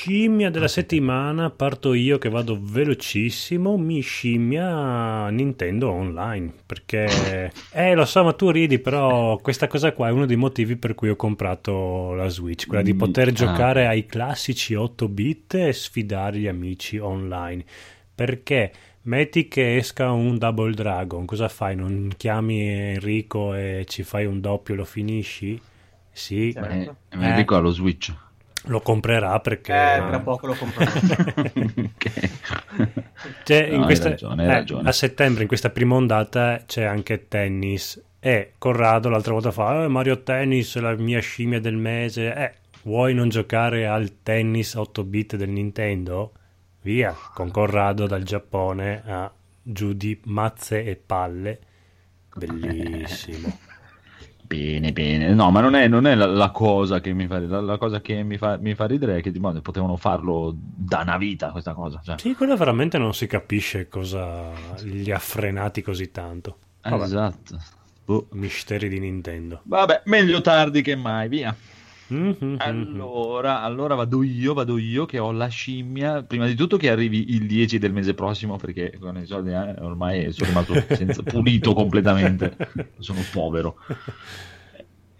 Scimmia della settimana, parto io che vado velocissimo, mi scimmia Nintendo Online, perché... Eh, lo so, ma tu ridi, però questa cosa qua è uno dei motivi per cui ho comprato la Switch, quella di poter giocare ai classici 8 bit e sfidare gli amici online. Perché metti che esca un Double Dragon, cosa fai? Non chiami Enrico e ci fai un doppio e lo finisci? Sì, Certo. Eh, Enrico ha lo Switch. Lo comprerà perché... Eh, tra poco lo comprerò. Ok. Cioè, No, questa- ragione, eh, ragione. A settembre, in questa prima ondata, c'è anche tennis. E Corrado l'altra volta fa: "Eh, Mario Tennis, la mia scimmia del mese. Eh, vuoi non giocare al tennis 8 bit del Nintendo? Via, con Corrado dal Giappone a giù di mazze e palle. Bellissimo. Bene, bene. No, ma non è, non è la, la cosa che mi fa ridere. La, la cosa che mi fa, mi fa ridere è che tipo, potevano farlo da una vita questa cosa. Cioè. Sì, quello veramente non si capisce cosa li ha frenati così tanto. Eh, Esatto. Boh. Misteri di Nintendo. Vabbè, meglio tardi che mai, via. Mhm. Allora, allora vado io, vado io che ho la scimmia. Prima di tutto che arrivi il 10 del mese prossimo, perché con i soldi eh, ormai sono rimasto senza, pulito completamente. Sono povero.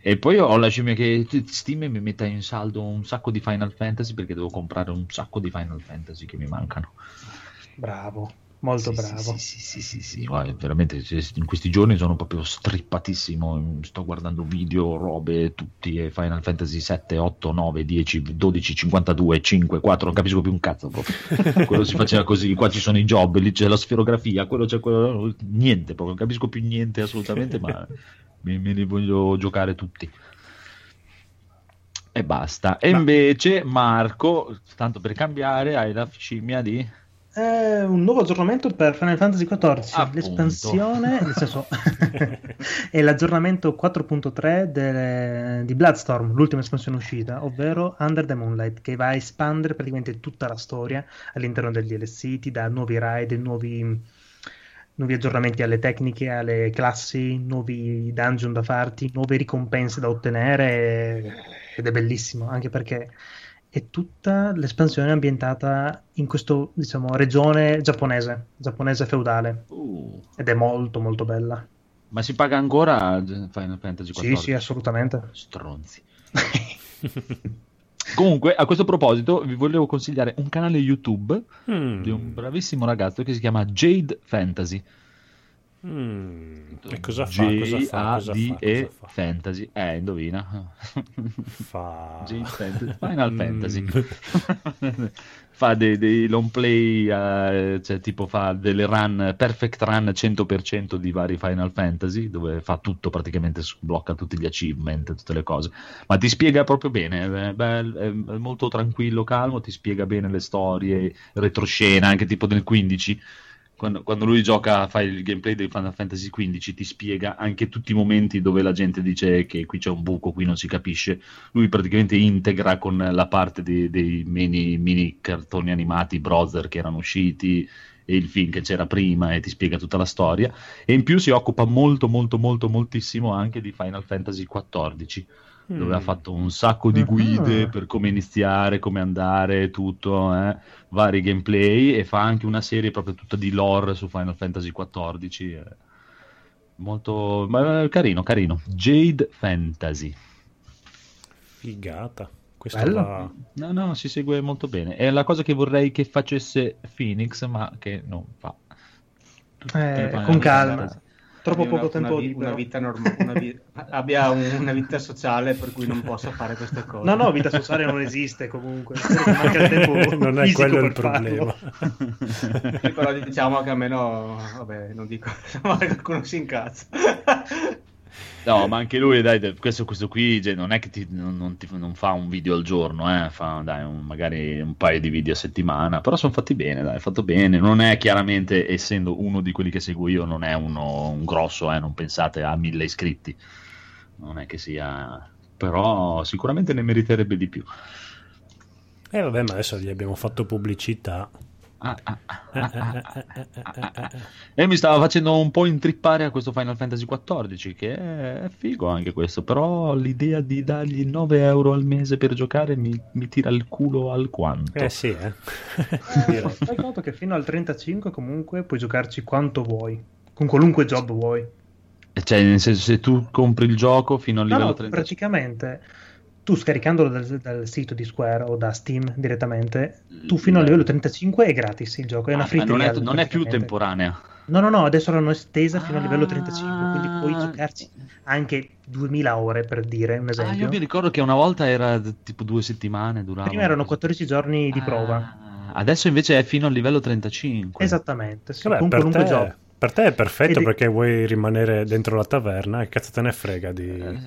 E poi ho la scimmia che Steam mi metta in saldo un sacco di Final Fantasy perché devo comprare un sacco di Final Fantasy che mi mancano. Bravo, molto Sì, bravo. Sì, sì, sì, sì, sì, guarda, veramente in questi giorni sono proprio strippatissimo. Sto guardando video, robe, tutti e Final Fantasy 7, 8, 9, 10, 12, 52, 5, 4, non capisco più un cazzo proprio. quello si faceva così, qua ci sono i job, lì c'è la sferografia, quello c'è quello, niente, proprio non capisco più niente assolutamente, ma me, me li voglio giocare tutti. E basta. E Ma- invece Marco, tanto per cambiare, hai la scimmia di... Eh, un nuovo aggiornamento per Final Fantasy XIV, Appunto. l'espansione, nel senso, è l'aggiornamento 4.3 del- di Bloodstorm, l'ultima espansione uscita, ovvero Under the Moonlight, che va a espandere praticamente tutta la storia all'interno del DLC, ti dà nuovi raid, nuovi, nuovi aggiornamenti alle tecniche, alle classi, nuovi dungeon da farti, nuove ricompense da ottenere, ed è bellissimo, anche perché è tutta l'espansione ambientata in questa, diciamo, regione giapponese, giapponese feudale, Uh, ed è molto molto bella. ma si paga ancora Final Fantasy XIV? Sì, sì, assolutamente. Stronzi. Comunque, a questo proposito, vi volevo consigliare un canale YouTube Mm. di un bravissimo ragazzo che si chiama Jade Fantasy. Mm. E cosa fa? Cosa fa? Cosa fa? J-A-D-E Cosa fa? Fantasy. Eh, indovina. Fa... Fantasy. Final Mm. Fantasy. fa dei, dei long play, eh, cioè tipo fa delle run, perfect run 100% di vari Final Fantasy, dove fa tutto praticamente, sblocca tutti gli achievement, tutte le cose. Ma ti spiega proprio bene, è, bel- è molto tranquillo, calmo, ti spiega bene le storie, retroscena, anche tipo nel 15. Quando, quando lui gioca, fa il gameplay del Final Fantasy XV, ti spiega anche tutti i momenti dove la gente dice che qui c'è un buco, qui non si capisce. Lui praticamente integra con la parte dei, dei mini, mini cartoni animati browser che erano usciti e il film che c'era prima e ti spiega tutta la storia. E in più si occupa molto, molto, molto, moltissimo anche di Final Fantasy XIV dove Mm. ha fatto un sacco di guide Ah. per come iniziare, come andare, tutto, eh, vari gameplay e fa anche una serie proprio tutta di lore su Final Fantasy XIV. eh. Molto ma, carino, carino. Jade Fantasy. Figata. Questo Bello. va- No, no, si segue molto bene. È la cosa che vorrei che facesse Phoenix, ma che non fa. Eh, Fa- con calma. Troppo Abbia poco una, tempo una, vi- libero. una vita normale, una vi- abbia un- una vita sociale per cui non possa fare queste cose. No, no, vita sociale non esiste comunque. Manca il tempo non è quello il problema. Però diciamo che almeno, vabbè, non dico, magari qualcuno si incazza. No, ma anche lui, dai, questo, questo qui cioè, non è che ti, non, non ti- non fa un video al giorno, eh, fa dai, un- magari un paio di video a settimana, però sono fatti bene, dai, fatto bene. Non è chiaramente, essendo uno di quelli che seguo io, non è uno, un grosso, eh, non pensate a mille iscritti, non è che sia... però sicuramente ne meriterebbe di più. E vabbè, ma adesso gli abbiamo fatto pubblicità. E mi stava facendo un po' intrippare a questo Final Fantasy XIV, che è figo anche questo, però l'idea di dargli 9 euro al mese per giocare mi, mi tira il culo alquanto. Eh sì, eh. Eh, fai conto che fino al 35 comunque puoi giocarci quanto vuoi, con qualunque job vuoi. Cioè, nel senso, se tu compri il gioco fino al No, livello no, 35... praticamente tu scaricandolo dal, dal sito di Square o da Steam direttamente, tu fino al livello 35 è gratis il gioco, è una Ah, free non, è, non è più temporanea. No, no, no, adesso l'hanno estesa fino al livello Ah. 35, quindi puoi giocarci anche 2000 ore per dire un Ah, esempio. io mi ricordo che una volta era tipo due settimane, durava. Prima erano così. 14 giorni di prova. Ah, adesso invece è fino al livello 35. Esattamente, sì, Vabbè, con per, qualunque te, job. Per te è perfetto perché vuoi rimanere dentro la taverna e cazzo te ne frega di... Eh,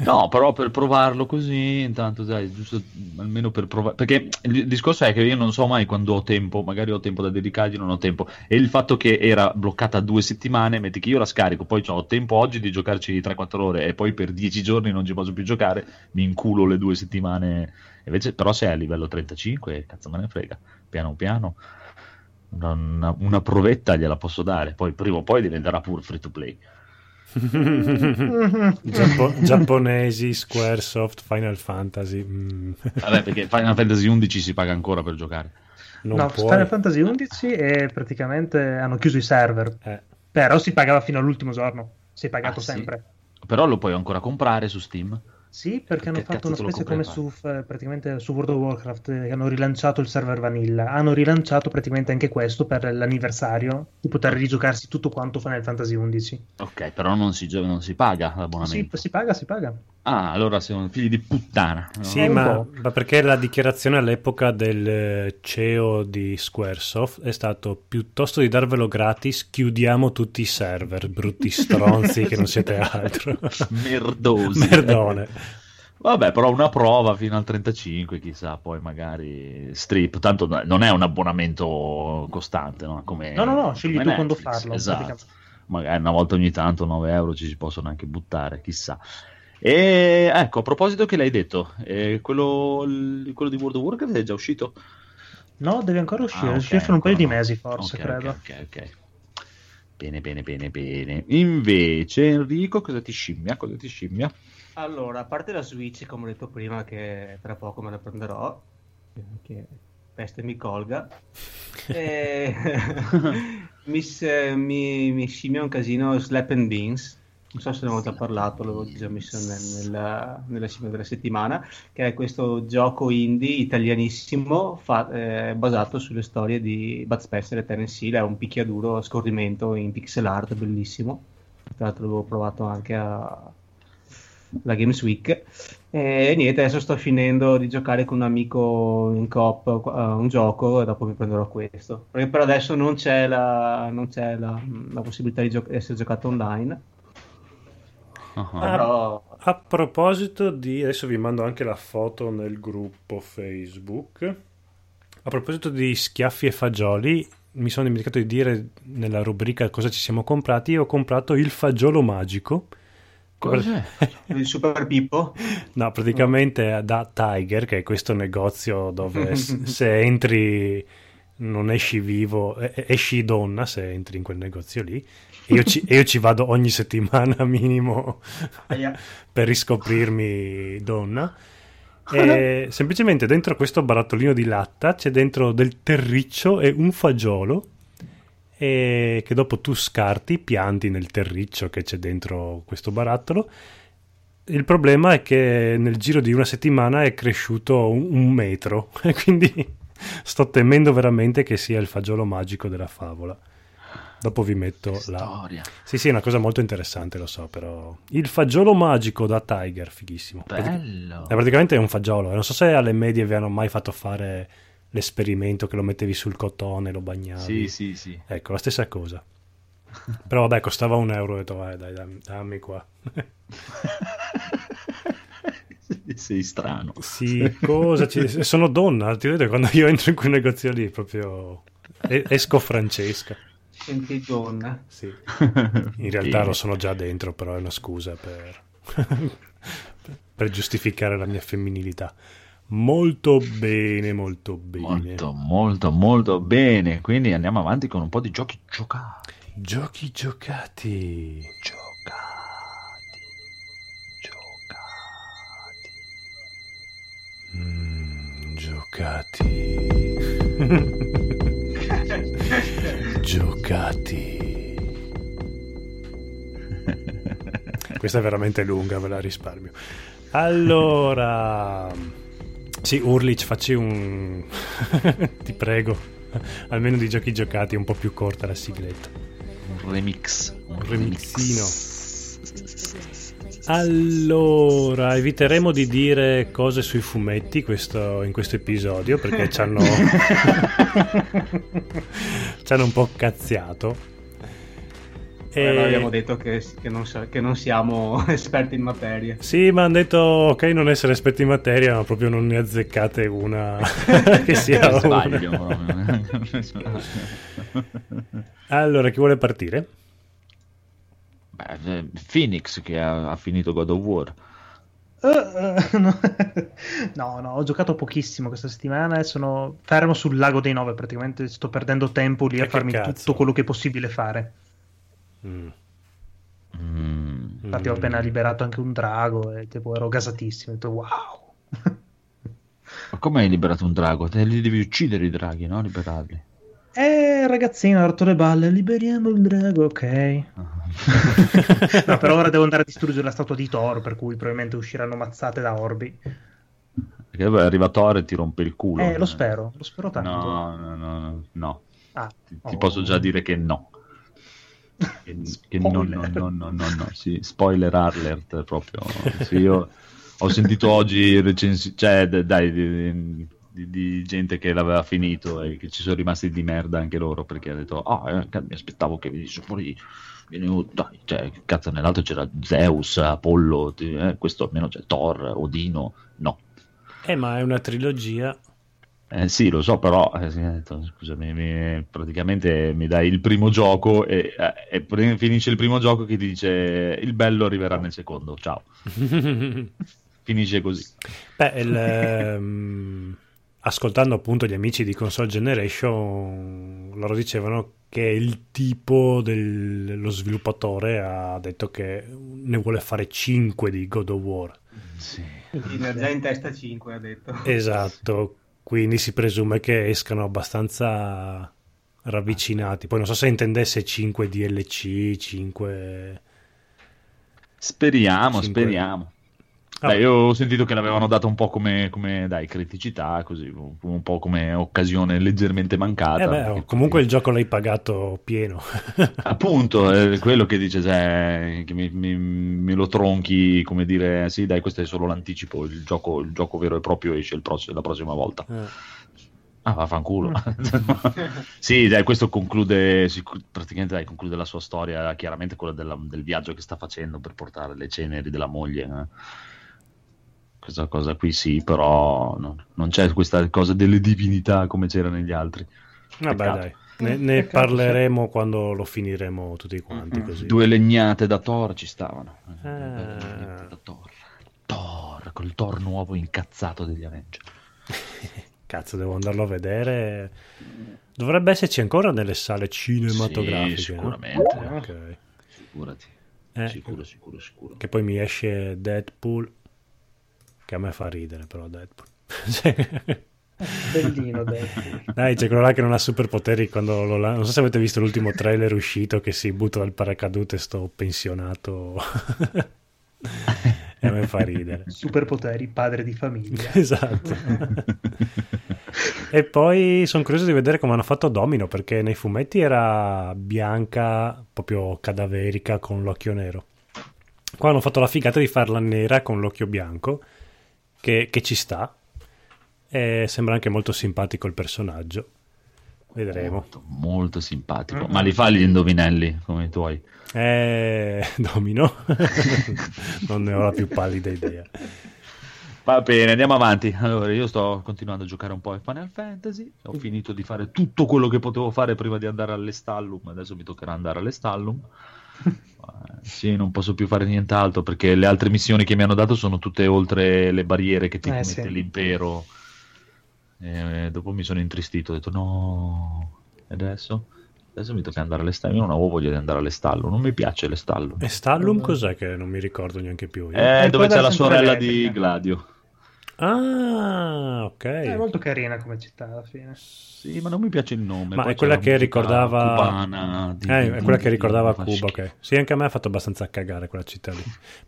No, però per provarlo così, intanto dai, giusto almeno per provare. Perché il discorso è che io non so mai quando ho tempo, magari ho tempo da dedicargli, non ho tempo. E il fatto che era bloccata due settimane, metti che io la scarico, poi ho tempo oggi di giocarci 3-4 ore e poi per 10 giorni non ci posso più giocare, mi inculo le due settimane. Invece, però se è a livello 35, cazzo me ne frega, piano piano. Una, una- una provetta gliela posso dare, poi prima o poi diventerà pure free to play. Giappo- giapponesi, Squaresoft, Final Fantasy. mm. Vabbè, perché Final Fantasy 11 si paga ancora per giocare. Non no, puoi. Final Fantasy 11 e praticamente hanno chiuso i server, Eh, però si pagava fino all'ultimo giorno, si è pagato Ah, sì? sempre. Però lo puoi ancora comprare su Steam. Sì, perché hanno Che fatto una specie come su, praticamente su World of Warcraft, eh, hanno rilanciato il server Vanilla. Hanno rilanciato praticamente anche questo per l'anniversario, di poter rigiocarsi tutto quanto Final Fantasy 11. Ok, però non si, non si paga Sì, l'abbonamento. si paga, si paga. Ah, allora siamo figli di puttana. no? Sì, ma, ma perché la dichiarazione all'epoca del eh, CEO di Squaresoft è stato piuttosto di darvelo gratis, chiudiamo tutti i server, brutti stronzi che non siete altro. Merdosi. Merdone. Vabbè, però una prova fino al 35, chissà, poi magari strip. Tanto no- non è un abbonamento costante, no? Come, No, no, no, scegli tu quando farlo. Esatto. Magari una volta ogni tanto 9 euro ci si possono anche buttare, chissà. E ecco, a proposito che l'hai detto, eh, quello, quello di World of Warcraft è già uscito? No, deve ancora uscire, Ah, ok, uscire fra un paio di no. mesi forse, Ok, credo. Ok, ok, ok. Bene, bene, bene, bene. Invece, Enrico, cosa ti scimmia? Cosa ti scimmia? Allora, a parte la Switch, come ho detto prima, che tra poco me la prenderò, che peste mi colga, e... mi, s- mi, mi scimmia un casino Slap and Beans. Non so se ne ho già parlato, l'avevo già messo nel- nella, nella scimmia della settimana, che è questo gioco indie italianissimo fa- eh, basato sulle storie di Bud Spencer e Terence Hill. È un picchiaduro a scorrimento in pixel art bellissimo. Tra l'altro l'avevo provato anche a, la Games Week. E niente, adesso sto finendo di giocare con un amico in coop uh, un gioco e dopo mi prenderò questo. Perché per adesso non c'è la, non c'è la, la possibilità di gio- essere giocato online. Ah, Ah, Però A proposito di, adesso vi mando anche la foto nel gruppo Facebook. A proposito di schiaffi e fagioli, mi sono dimenticato di dire nella rubrica cosa ci siamo comprati. Io ho comprato il fagiolo magico. Cos'è? il Super Pippo No, praticamente da Tiger, che è questo negozio dove se entri non esci vivo, esci donna se entri in quel negozio lì. E io ci, e io ci vado ogni settimana minimo per riscoprirmi donna. E semplicemente dentro questo barattolino di latta c'è dentro del terriccio e un fagiolo e che dopo tu scarti, pianti nel terriccio che c'è dentro questo barattolo Il problema è che nel giro di una settimana è cresciuto un, un metro e quindi sto temendo veramente che sia il fagiolo magico della favola. Dopo vi metto la... Storia. Sì, sì, è una cosa molto interessante, lo so, però... Il fagiolo magico da Tiger, fighissimo. Bello. È praticamente un fagiolo. Non so se alle medie vi hanno mai fatto fare l'esperimento che lo mettevi sul cotone, lo bagnavi. Sì, sì, sì. Ecco, la stessa cosa. Però vabbè, costava un euro. Ho detto, vai, dai, dammi, dammi qua. Sei strano. Sì, cosa ci... Sono donna, ti vedo quando io entro in quel negozio lì, proprio... Esco Francesca. Senti donna. Sì. In realtà lo sono già dentro, però è una scusa per... per giustificare la mia femminilità. Molto bene, molto bene. Molto, molto, molto bene. Quindi andiamo avanti con un po' di giochi giocati. Giochi giocati. Giocati. Giocati. Giocati. Questa è veramente lunga, ve la risparmio. Allora, sì, Urlich, facci un. Ti prego, almeno di giochi giocati, un po' più corta la sigletta. Un remix. Un remixino. Allora, eviteremo di dire cose sui fumetti questo- in questo episodio perché ci hanno, ci hanno un po' cazziato. Eh, E- abbiamo detto che, che non, che non siamo esperti in materia. Sì, ma hanno detto ok non essere esperti in materia, ma proprio non ne azzeccate una che sia una. Sbaglio. proprio. Allora, chi vuole partire? Beh, eh, Phoenix che ha, ha finito God of War. Eh, eh, no. no, no, ho giocato pochissimo questa settimana e sono fermo sul lago dei nove. Praticamente sto perdendo tempo lì E a farmi cazzo? tutto quello che è possibile fare. Mm. Mm. Infatti, ho Mm. appena liberato anche un drago e tipo ero gasatissimo. Ho detto wow. Ma come hai liberato un drago? Te li devi uccidere i draghi, no? Liberarli. Eh, ragazzino, ha rotto le balle. Liberiamo il drago, ok. no, per ora devo andare a distruggere la statua di Thor, per cui probabilmente usciranno mazzate da orbi. Perché poi arriva Thor e ti rompe il culo. Eh, lo spero, lo spero tanto. No, no, no, no. Ah, Ti, ti oh. posso già dire che no. Che, che no, no, no, no, no, no, sì, spoiler alert proprio. Sì, io ho sentito oggi recensi- cioè, d- dai, di, di- di gente che l'aveva finito e che ci sono rimasti di merda anche loro perché ha detto, ah, eh, mi aspettavo che venisse fuori, dai, cioè, cazzo, nell'altro c'era Zeus, Apollo, eh, questo almeno c'è Thor, Odino, no. Eh, ma è una trilogia. Eh, sì, lo so, però eh, detto, scusami, mi- praticamente mi dai il primo gioco e, eh, e finisce il primo gioco che ti dice il bello arriverà nel secondo, ciao. Finisce così. Beh, il, ehm, ascoltando appunto gli amici di Console Generation, loro dicevano che il tipo dello sviluppatore ha detto che ne vuole fare 5 di God of War. Sì. Ne ha già in testa 5, ha detto. Esatto, quindi si presume che escano abbastanza ravvicinati. Poi non so se intendesse 5 DLC, 5... Speriamo, Cinque. speriamo. Ah, Beh, io ho sentito che l'avevano data un po' come, come, dai, criticità, così, un po' come occasione leggermente mancata. eh beh, comunque il gioco l'hai pagato pieno. Appunto, è quello che dice, cioè, che mi, mi- me lo tronchi, come dire, sì, dai, questo è solo l'anticipo, il gioco, il gioco vero e proprio esce il pross- la prossima volta. Eh. Ah, vaffanculo. sì, dai, questo conclude, praticamente dai, conclude la sua storia, chiaramente quella della- del viaggio che sta facendo per portare le ceneri della moglie. eh. Questa cosa qui sì, però no, non c'è questa cosa delle divinità come c'era negli altri. Vabbè, Peccato. dai, ne, ne Peccato, parleremo quando lo finiremo tutti quanti così. Due legnate da Thor ci stavano. Due legnate da Thor. Thor, col Thor nuovo incazzato degli Avenger. Cazzo, devo andarlo a vedere. Dovrebbe esserci ancora nelle sale cinematografiche. Sì, no? sicuramente. Ok. Figurati. Eh, Sicuro, sicuro, sicuro. Che poi mi esce Deadpool. Che a me fa ridere, però Deadpool. Cioè, Bellino, dai. Dai, c'è quello là che non ha superpoteri quando lo la- Non so se avete visto l'ultimo trailer uscito che si butta dal paracadute sto pensionato. a me fa ridere. Superpoteri, padre di famiglia. esatto. e poi sono curioso di vedere come hanno fatto Domino, perché nei fumetti era bianca, proprio cadaverica, con l'occhio nero. Qua hanno fatto la figata di farla nera con l'occhio bianco, che, che ci sta. E sembra anche molto simpatico il personaggio. Vedremo. Molto, molto simpatico. Ma li fa gli indovinelli come i tuoi? Eh, domino. non ne ho la più pallida idea. Va bene, andiamo avanti. Allora, io sto continuando a giocare un po' a Final Fantasy. Ho finito di fare tutto quello che potevo fare prima di andare all'Estallum. Adesso mi toccherà andare all'Estallum. sì, non posso più fare nient'altro perché le altre missioni che mi hanno dato sono tutte oltre le barriere che ti Eh, mette sì. l'impero. E dopo mi sono intristito, ho detto no, e adesso? Adesso mi tocca andare all'Estallum. Io non avevo voglia di andare all'Estallum, non mi piace l'Estallum. E Stallum cos'è che non mi ricordo neanche più? io? Eh, È dove c'è la sorella di. Gladio. Ah, ok. È molto carina come città alla fine. Sì, ma non mi piace il nome. Ma Poi è quella che ricordava- cubana di- Eh, è quella di- che ricordava Cuba, schifo. ok. Sì, anche a me ha fatto abbastanza cagare quella città lì.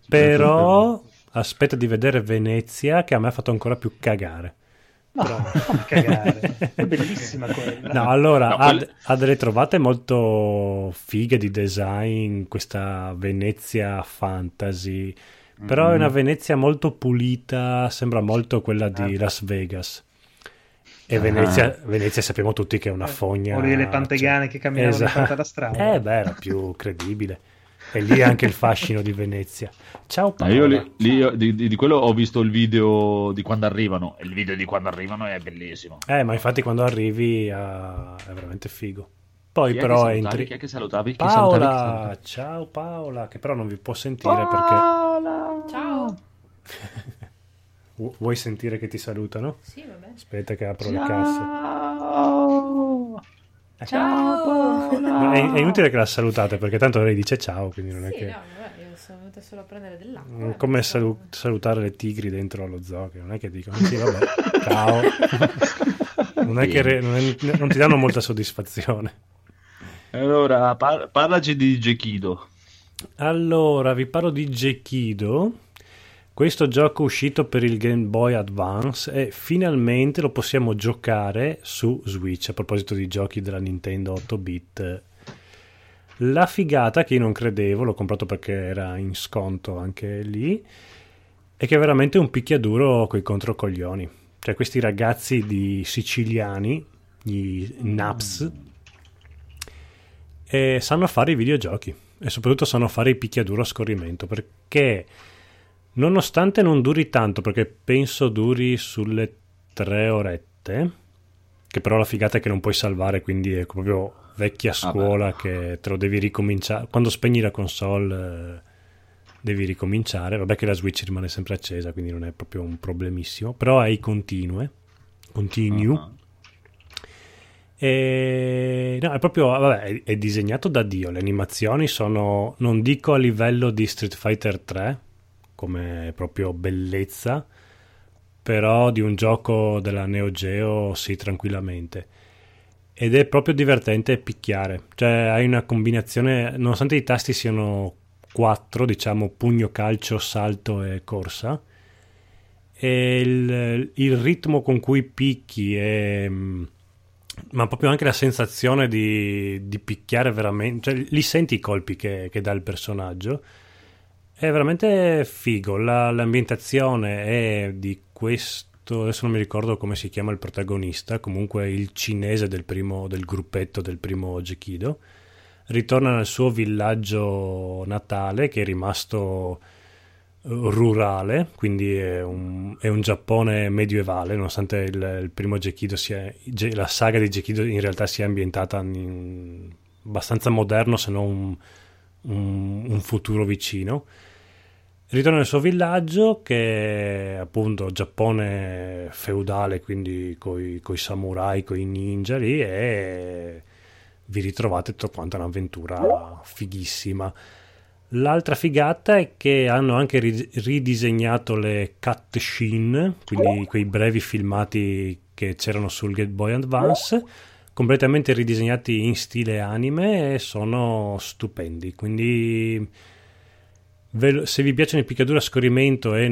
Però aspetta di vedere Venezia, che a me ha fatto ancora più cagare. No, fammi cagare. È bellissima quella. No, allora No, ha, quelle- ha delle trovate molto fighe di design, questa Venezia fantasy, però è una Venezia molto pulita, sembra molto quella di Ah. Las Vegas. E Ah. Venezia, Venezia sappiamo tutti che è una fogna. O le elefante cioè- gane che camminavano Esatto. di fronte alla strada. Eh beh, era più credibile. E lì anche il fascino di Venezia. Ciao No, Paola. io lì- lì io- di, di- di quello ho visto il video di quando arrivano. E il video di quando arrivano è bellissimo. Eh, ma infatti quando arrivi ah, è veramente figo. Poi Chi è però entri... Chi è che salutavi? Chi salutavi? Chi Paola, salutavi? ciao Paola, che però non vi può sentire perché Paola! Ciao. Vu- vuoi sentire che ti salutano? Sì, vabbè. Aspetta che apro le casse. Ciao! Ciao. No, è, è inutile che la salutate perché tanto lei dice ciao, quindi non è Sì, che... no, vabbè, io sono venuta solo a prendere dell'acqua. Come salu- salutare le tigri dentro allo zoo, che non è che dicono sì, vabbè, ciao. non, è che re- non, è- non ti danno molta soddisfazione. Allora, par- parlaci di Gekido. Allora, vi parlo di Gekido. Questo gioco uscito per il Game Boy Advance e finalmente lo possiamo giocare su Switch. A proposito di giochi della Nintendo 8-bit. La figata che io non credevo, l'ho comprato perché era in sconto anche lì, è che è veramente un picchiaduro coi controcoglioni. Cioè questi ragazzi di siciliani, gli Naps, e sanno fare i videogiochi e soprattutto sanno fare i picchiaduro a scorrimento perché nonostante non duri tanto perché penso duri sulle tre orette che però la figata è che non puoi salvare quindi è proprio vecchia scuola che te lo devi ricominciare quando spegni la console eh, devi ricominciare vabbè che la switch rimane sempre accesa quindi non è proprio un problemissimo però hai continue continue Ah. E, no, è proprio vabbè, è, disegnato da Dio. Le animazioni sono, non dico a livello di Street Fighter 3, come proprio bellezza, però di un gioco della Neo Geo sì, tranquillamente. Ed è proprio divertente picchiare, cioè hai una combinazione, nonostante i tasti siano quattro, diciamo pugno, calcio, salto e corsa, e il, il ritmo con cui picchi è mm, ma proprio anche la sensazione di, di picchiare veramente, cioè li senti i colpi che, che dà il personaggio. È veramente figo. La- l'ambientazione è di questo, adesso non mi ricordo come si chiama il protagonista, comunque il cinese del primo del gruppetto del primo Gekido. Ritorna nel suo villaggio natale che è rimasto rurale, quindi è un, è un Giappone medievale, nonostante il, il primo Gekido sia, la saga di Gekido in realtà sia ambientata in abbastanza moderno, se non un, un- un futuro vicino. Ritorna nel suo villaggio che è appunto Giappone feudale, quindi coi, coi samurai, coi ninja lì e vi ritrovate tutto quanto un'avventura fighissima. L'altra figata è che hanno anche ri- ridisegnato le cutscene, quindi quei brevi filmati che c'erano sul Game Boy Advance, completamente ridisegnati in stile anime e sono stupendi. Quindi se vi piacciono i picchiaduro a scorrimento e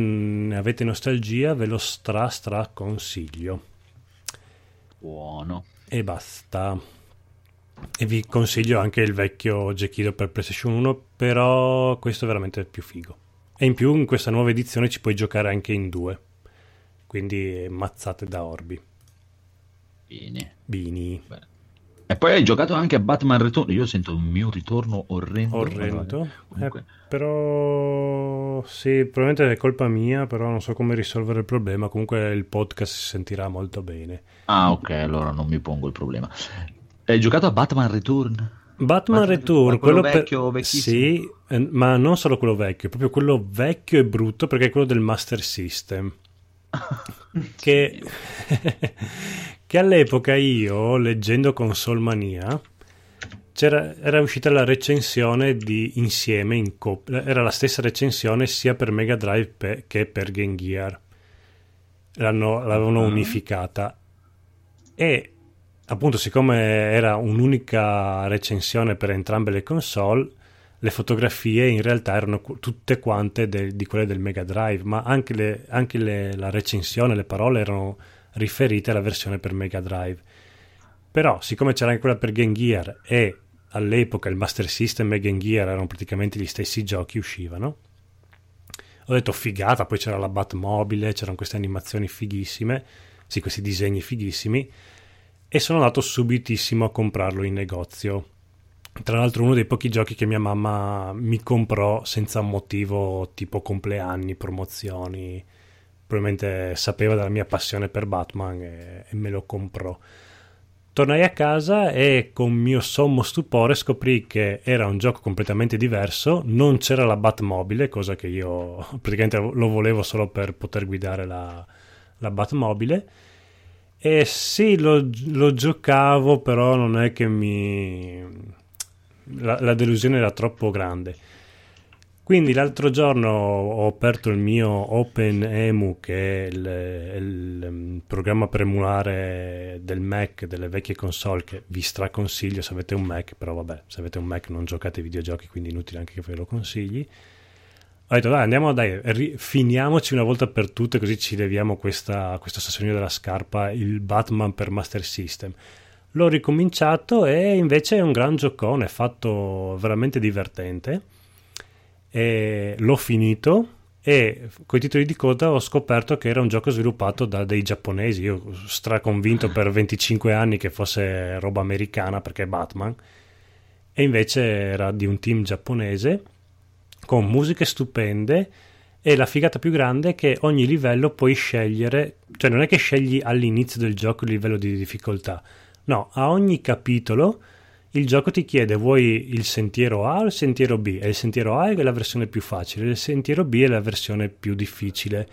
avete nostalgia, ve lo stra stra consiglio. Buono. E basta. E vi consiglio anche il vecchio Gekido per PlayStation 1, però questo è veramente più figo. E in più in questa nuova edizione ci puoi giocare anche in due. Quindi mazzate da orbi. Bene. Bini. E poi hai giocato anche a Batman Return. Io sento un mio ritorno orrendo. Orrendo. Comunque, Eh, però sì, probabilmente è colpa mia, però non so come risolvere il problema. Comunque il podcast si sentirà molto bene. Ah, ok, allora non mi pongo il problema. Hai giocato a Batman Return? Batman Batman- Return, quello per- vecchio, vecchissimo? Sì, eh, ma non solo quello vecchio, proprio quello vecchio e brutto perché è quello del Master System. che, che all'epoca io, leggendo Console Mania, c'era, era uscita la recensione di insieme in coppia, era la stessa recensione sia per Mega Drive pe- che per Game Gear. L'hanno- l'avevano Ah. unificata e appunto siccome era un'unica recensione per entrambe le console le fotografie in realtà erano tutte quante de- di quelle del Mega Drive ma anche, le- anche le- la recensione le parole erano riferite alla versione per Mega Drive. Però siccome c'era anche quella per Game Gear e all'epoca il Master System e Game Gear erano praticamente gli stessi giochi uscivano ho detto figata, poi c'era la Batmobile, c'erano queste animazioni fighissime, sì, questi disegni fighissimi, e sono andato subitissimo a comprarlo in negozio. Tra l'altro uno dei pochi giochi che mia mamma mi comprò senza motivo tipo compleanni, promozioni, probabilmente sapeva della mia passione per Batman e, e me lo comprò. Tornai a casa e con mio sommo stupore scoprì che era un gioco completamente diverso, non c'era la Batmobile, cosa che io praticamente lo volevo solo per poter guidare la, la Batmobile. E sì, lo, lo giocavo, però non è che mi... La, la delusione era troppo grande. Quindi l'altro giorno ho aperto il mio OpenEMU, che è il, il, programma per emulare del Mac, delle vecchie console, che vi straconsiglio se avete un Mac, però vabbè, se avete un Mac non giocate ai videogiochi, quindi inutile anche che ve lo consigli. Ho detto dai, andiamo dai, finiamoci una volta per tutte, così ci leviamo questa, questo sassolino della scarpa, il Batman per Master System. L'ho ricominciato e invece è un gran giocone, fatto veramente divertente. E l'ho finito e con i titoli di coda ho scoperto che era un gioco sviluppato da dei giapponesi. Io straconvinto per 25 anni che fosse roba americana perché è Batman. E invece era di un team giapponese con musiche stupende e la figata più grande è che ogni livello puoi scegliere cioè non è che scegli all'inizio del gioco il livello di difficoltà. No, a ogni capitolo il gioco ti chiede vuoi il sentiero A o il sentiero B? E il sentiero A è la versione più facile il sentiero B è la versione più difficile.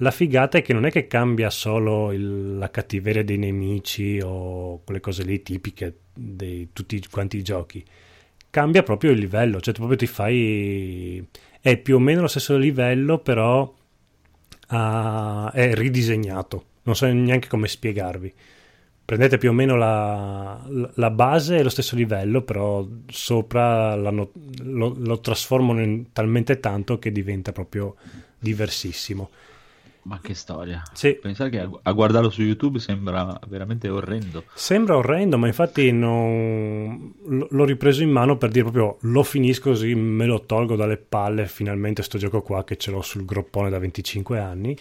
La figata è che non è che cambia solo il, la cattiveria dei nemici o quelle cose lì tipiche di tutti quanti i giochi cambia proprio il livello cioè tu proprio ti fai è più o meno lo stesso livello però uh, è ridisegnato non so neanche come spiegarvi prendete più o meno la, la base e lo stesso livello, però sopra lo, lo, trasformano in talmente tanto che diventa proprio diversissimo. Ma che storia. Sì. Pensare che a, guardarlo su YouTube sembra veramente orrendo. Sembra orrendo, ma infatti non... l'ho ripreso in mano per dire proprio lo finisco così, me lo tolgo dalle palle, finalmente sto gioco qua che ce l'ho sul groppone da 25 anni.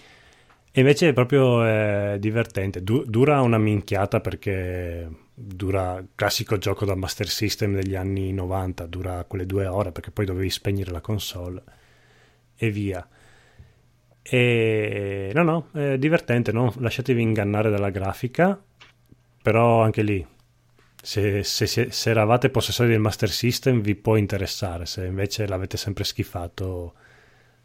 E invece è proprio eh, divertente, du- dura una minchiata perché dura classico gioco da Master System degli anni 90, dura quelle due ore perché poi dovevi spegnere la console e via. E no, no, è divertente, non lasciatevi ingannare dalla grafica, però anche lì, se, se, se, se eravate possessori del Master System vi può interessare, se invece l'avete sempre schifato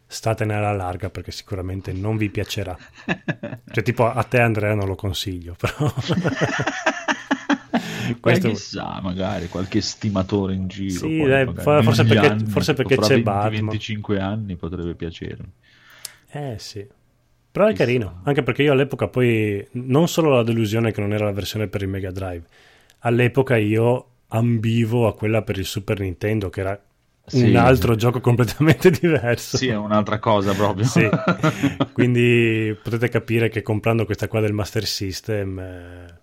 statene alla larga perché sicuramente non vi piacerà. Cioè, tipo a te Andrea non lo consiglio, però... Questo... chissà, magari qualche stimatore in giro. Sì, poi, dai, forse, perché, forse perché c'è 20, Batman. 25 anni potrebbe piacermi. Eh sì. Però è carino, anche perché io all'epoca poi non solo la delusione che non era la versione per il Mega Drive, all'epoca io ambivo a quella per il Super Nintendo che era Sì. un altro gioco completamente diverso. Sì, è un'altra cosa proprio. Sì. Quindi potete capire che comprando questa qua del Master System eh,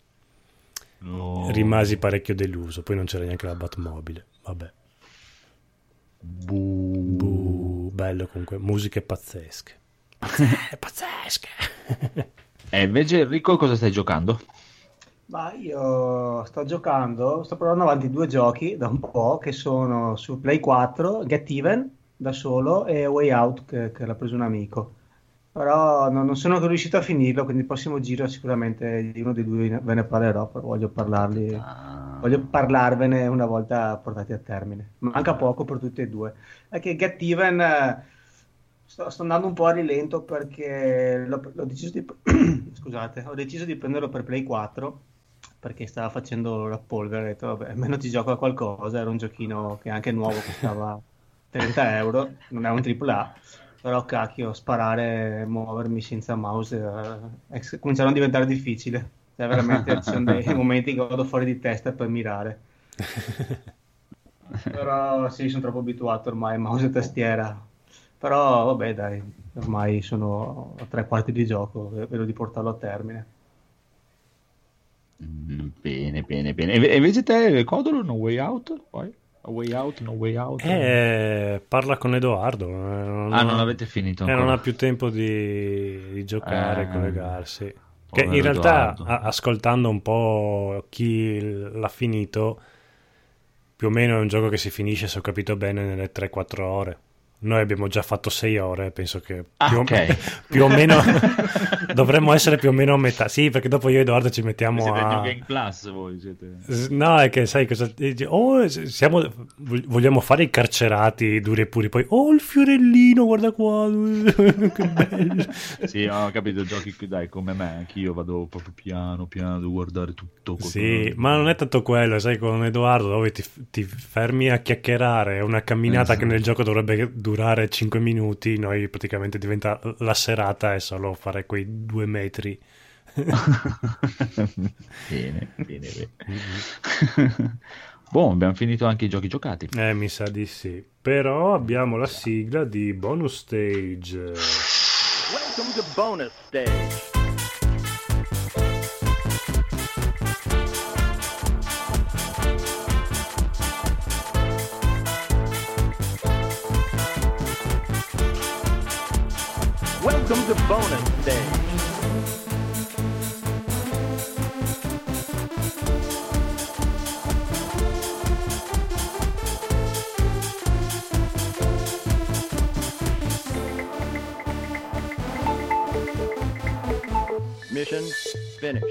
No. rimasi parecchio deluso. Poi non c'era neanche la Batmobile. Vabbè. Bu- Buh, bello comunque, musiche pazzesche. Pazze- pazzesche. E invece Enrico cosa stai giocando? Ma io sto giocando, sto provando avanti due giochi da un po' che sono su Play 4, Get Even da solo e Way Out che, che l'ha preso un amico. Però non, non sono riuscito a finirlo, quindi il prossimo giro sicuramente di uno dei due ve ne parlerò, però voglio parlarli, Ah. voglio parlarvene una volta portati a termine. Manca poco per tutti e due. È che Get Even eh, sto, sto andando un po' a rilento perché l'ho, l'ho deciso di, scusate, ho deciso di prenderlo per Play 4 perché stava facendo la polvere, ho detto vabbè, almeno ti gioco a qualcosa, era un giochino che anche nuovo costava 30 euro, non è un AAA, però cacchio, sparare, muovermi senza mouse, eh, cominciano a diventare difficile, cioè veramente ci sono dei momenti che vado fuori di testa per mirare, però sì, sono troppo abituato ormai a mouse e tastiera, però vabbè dai, ormai sono a tre quarti di gioco, vedo di portarlo a termine. Mm, Bene, bene, bene. E invece te, Codolo, No Way Out? Poi? A Way Out, No Way Out? Eh, parla con Edoardo. eh, non ah, ha- non l'avete finito eh, non ha più tempo di, di giocare, Eh, collegarsi. Che in realtà, a- ascoltando un po' chi l'ha finito, più o meno è un gioco che si finisce, se ho capito bene, nelle 3-4 ore. Noi abbiamo già fatto 6 ore, penso che Ah, più, o- ok. più o meno dovremmo essere più o meno a metà. Sì, perché dopo io e Edoardo ci mettiamo Siete a... New Game Plus voi, siete... No, è che sai cosa dici? Oh, siamo, vog- vogliamo fare i carcerati duri e puri, poi oh il fiorellino, guarda qua, che bello. Sì, ho capito, giochi dai, come me, anch'io vado proprio piano, piano, devo guardare tutto. Sì, ma non è tanto quello, sai, con Edoardo dove ti, ti fermi a chiacchierare, è una camminata Esatto. che nel gioco dovrebbe durare 5 minuti, noi praticamente diventa la serata è solo fare quei due metri. bene, bene, bene. Boh, abbiamo finito anche i giochi giocati. Eh, mi sa di sì. Però abbiamo la sigla di bonus stage. Welcome to bonus stage. Welcome to bonus stage. Mission finished.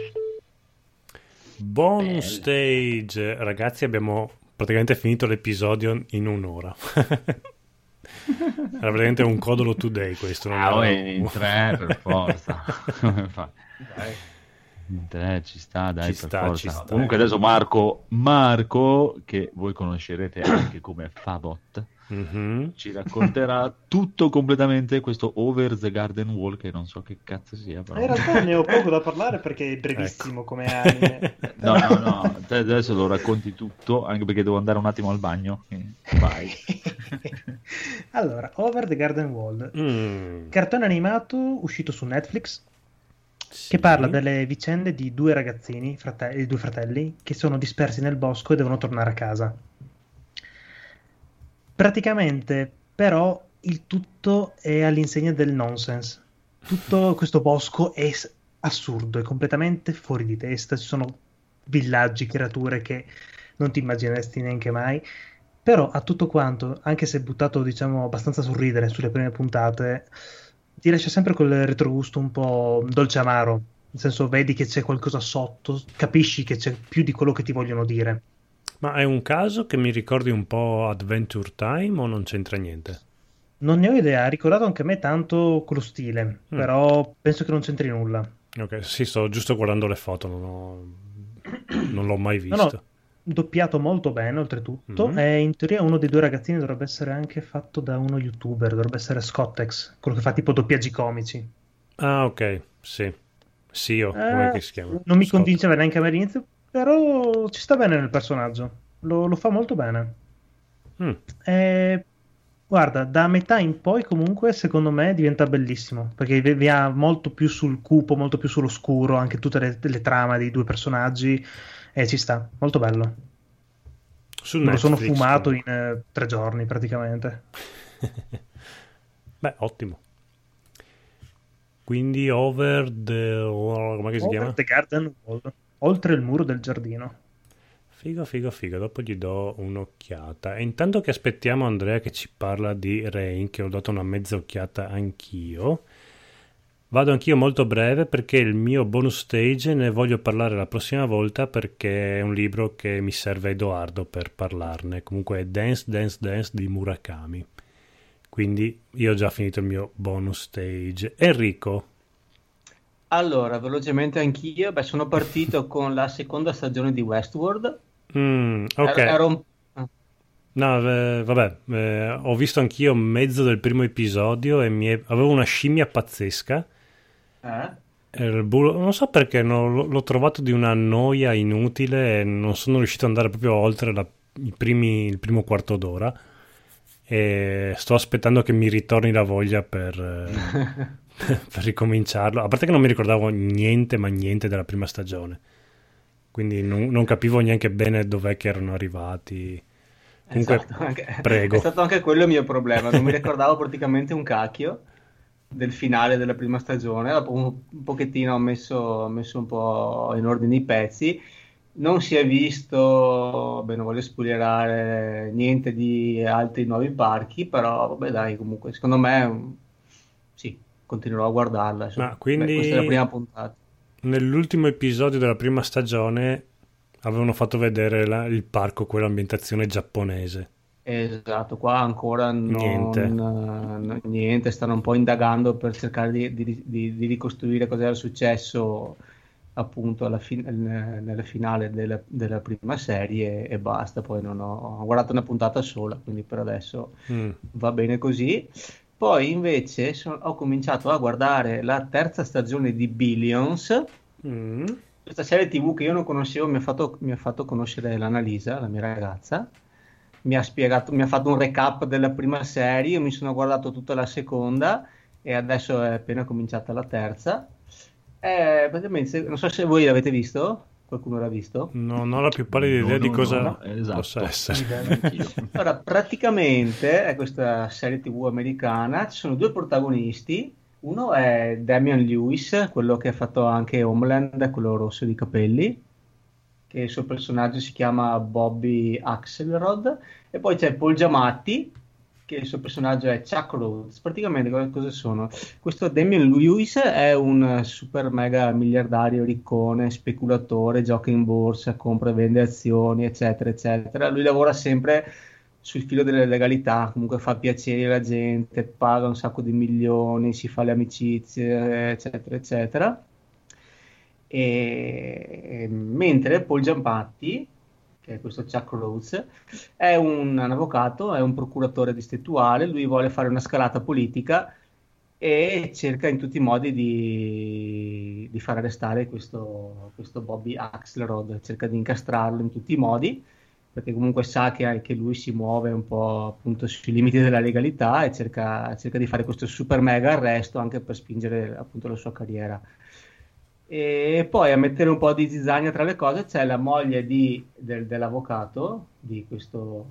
Bonus stage, ragazzi, abbiamo praticamente finito l'episodio in un'ora. Era praticamente un codolo today questo. non Ah, era oh, in tre per forza. In tre ci sta, dai, Ci per sta, forza. sta. Comunque adesso Marco, Marco, che voi conoscerete anche come Fabot, Mhm. ci racconterà tutto completamente questo Over the Garden Wall, che non so che cazzo sia, però. In realtà ne ho poco da parlare perché è brevissimo come anime. No, no, no, te adesso lo racconti tutto, anche perché devo andare un attimo al bagno. quindi Vai. allora, Over the Garden Wall, Mm, cartone animato uscito su Netflix sì. che parla delle vicende di due ragazzini, frate- due fratelli, che sono dispersi nel bosco e devono tornare a casa. Praticamente, però, il tutto è all'insegna del nonsense. Tutto questo bosco è assurdo, è completamente fuori di testa. Ci sono villaggi, creature che non ti immagineresti neanche mai. Però a tutto quanto, anche se buttato, diciamo, abbastanza sul ridere sulle prime puntate, ti lascia sempre quel retrogusto un po' dolce amaro. Nel senso, vedi che c'è qualcosa sotto, capisci che c'è più di quello che ti vogliono dire. Ma è un caso che mi ricordi un po' Adventure Time o non c'entra niente? Non ne ho idea, ha ricordato anche a me tanto quello stile, Mm. però penso che non c'entri nulla. Ok, sì, sto giusto guardando le foto, non, ho- non l'ho mai No, visto. no, doppiato molto bene, oltretutto, Mhm. e in teoria uno dei due ragazzini dovrebbe essere anche fatto da uno youtuber, dovrebbe essere Scottex, quello che fa tipo doppiaggi comici. Ah, ok, sì. Sio, come Eh, si chiama? non mi Scott. convinceva neanche a me all'inizio, però ci sta bene nel personaggio, lo, lo fa molto bene. Mm. Eh, guarda, da metà in poi comunque secondo me diventa bellissimo perché vi- ha molto più sul cupo, molto più sull'oscuro, anche tutte le, le trame dei due personaggi e ci sta, molto bello. Su Me lo sono Netflix, fumato in eh, tre giorni praticamente. Beh, ottimo. Quindi over the... come si Over chiama? the Garden Wall, oltre il muro del giardino. Figo, figo, figo. Dopo gli do un'occhiata. E intanto che aspettiamo Andrea che ci parla di Rain, che ho dato una mezza occhiata anch'io, vado anch'io molto breve perché il mio bonus stage ne voglio parlare la prossima volta perché è un libro che mi serve Edoardo per parlarne. Comunque è Dance, Dance, Dance di Murakami. Quindi io ho già finito il mio bonus stage. Enrico, Allora, velocemente anch'io, beh, sono partito con la seconda stagione di Westworld. Mm, ok. Ero- ero un- ah, No, eh, vabbè, eh, ho visto anch'io mezzo del primo episodio e mi è- avevo una scimmia pazzesca. eh? Non so perché no, l'ho trovato di una noia inutile e non sono riuscito ad andare proprio oltre la- i primi- il primo quarto d'ora. E sto aspettando che mi ritorni la voglia per, eh, per ricominciarlo. A parte che non mi ricordavo niente, ma niente della prima stagione. Quindi non, non capivo neanche bene dov'è che erano arrivati. Comunque, Esatto, anche- prego. È stato anche quello il mio problema, non mi ricordavo praticamente un cacchio del finale della prima stagione, dopo un, un pochettino ho messo, ho messo un po' in ordine i pezzi, non si è visto, beh, non voglio spoilerare niente di altri nuovi parchi, però vabbè dai, comunque secondo me continuerò a guardarla. insomma. Ma quindi- Beh, questa è la prima puntata. Nell'ultimo episodio della prima stagione avevano fatto vedere la- il parco, quell'ambientazione giapponese. Esatto, qua ancora non- Niente. n- niente, stanno un po' indagando per cercare di, di- di- di ricostruire cosa era successo appunto alla nel- nella finale della, della prima serie e basta, poi non ho, ho guardato una puntata sola, quindi per adesso Mm. va bene così. Poi invece so- ho cominciato a guardare la terza stagione di Billions, Mm. questa serie TV che io non conoscevo mi ha fatto, mi ha fatto conoscere l'Annalisa, la mia ragazza. Mi ha spiegato, mi ha fatto un recap della prima serie, io mi sono guardato tutta la seconda e adesso è appena cominciata la terza. Eh, praticamente, non so se voi l'avete visto, qualcuno l'ha visto. Non ho la più pallida No, idea di no, cosa no, esatto. possa essere. Allora, praticamente è questa serie TV americana, ci sono due protagonisti, uno è Damian Lewis, quello che ha fatto anche Homeland, quello rosso di capelli, che il suo personaggio si chiama Bobby Axelrod, e poi c'è Paul Giamatti, che il suo personaggio è Chuck Rhodes. Praticamente cosa, sono? Questo Damian Lewis è un super mega miliardario riccone, speculatore, gioca in borsa, compra e vende azioni, eccetera, eccetera. Lui lavora sempre sul filo delle legalità, comunque fa piacere alla gente, paga un sacco di milioni, si fa le amicizie, eccetera, eccetera. E, mentre Paul Giampatti, che è questo Chuck Rhodes, è un, un avvocato, è un procuratore distrettuale, lui vuole fare una scalata politica e cerca in tutti i modi di, di far arrestare questo, questo Bobby Axelrod, cerca di incastrarlo in tutti i modi, perché comunque sa che anche lui si muove un po' appunto sui limiti della legalità e cerca, cerca di fare questo super mega arresto anche per spingere appunto la sua carriera. E poi a mettere un po' di zizzania tra le cose c'è la moglie di- del- dell'avvocato, di questo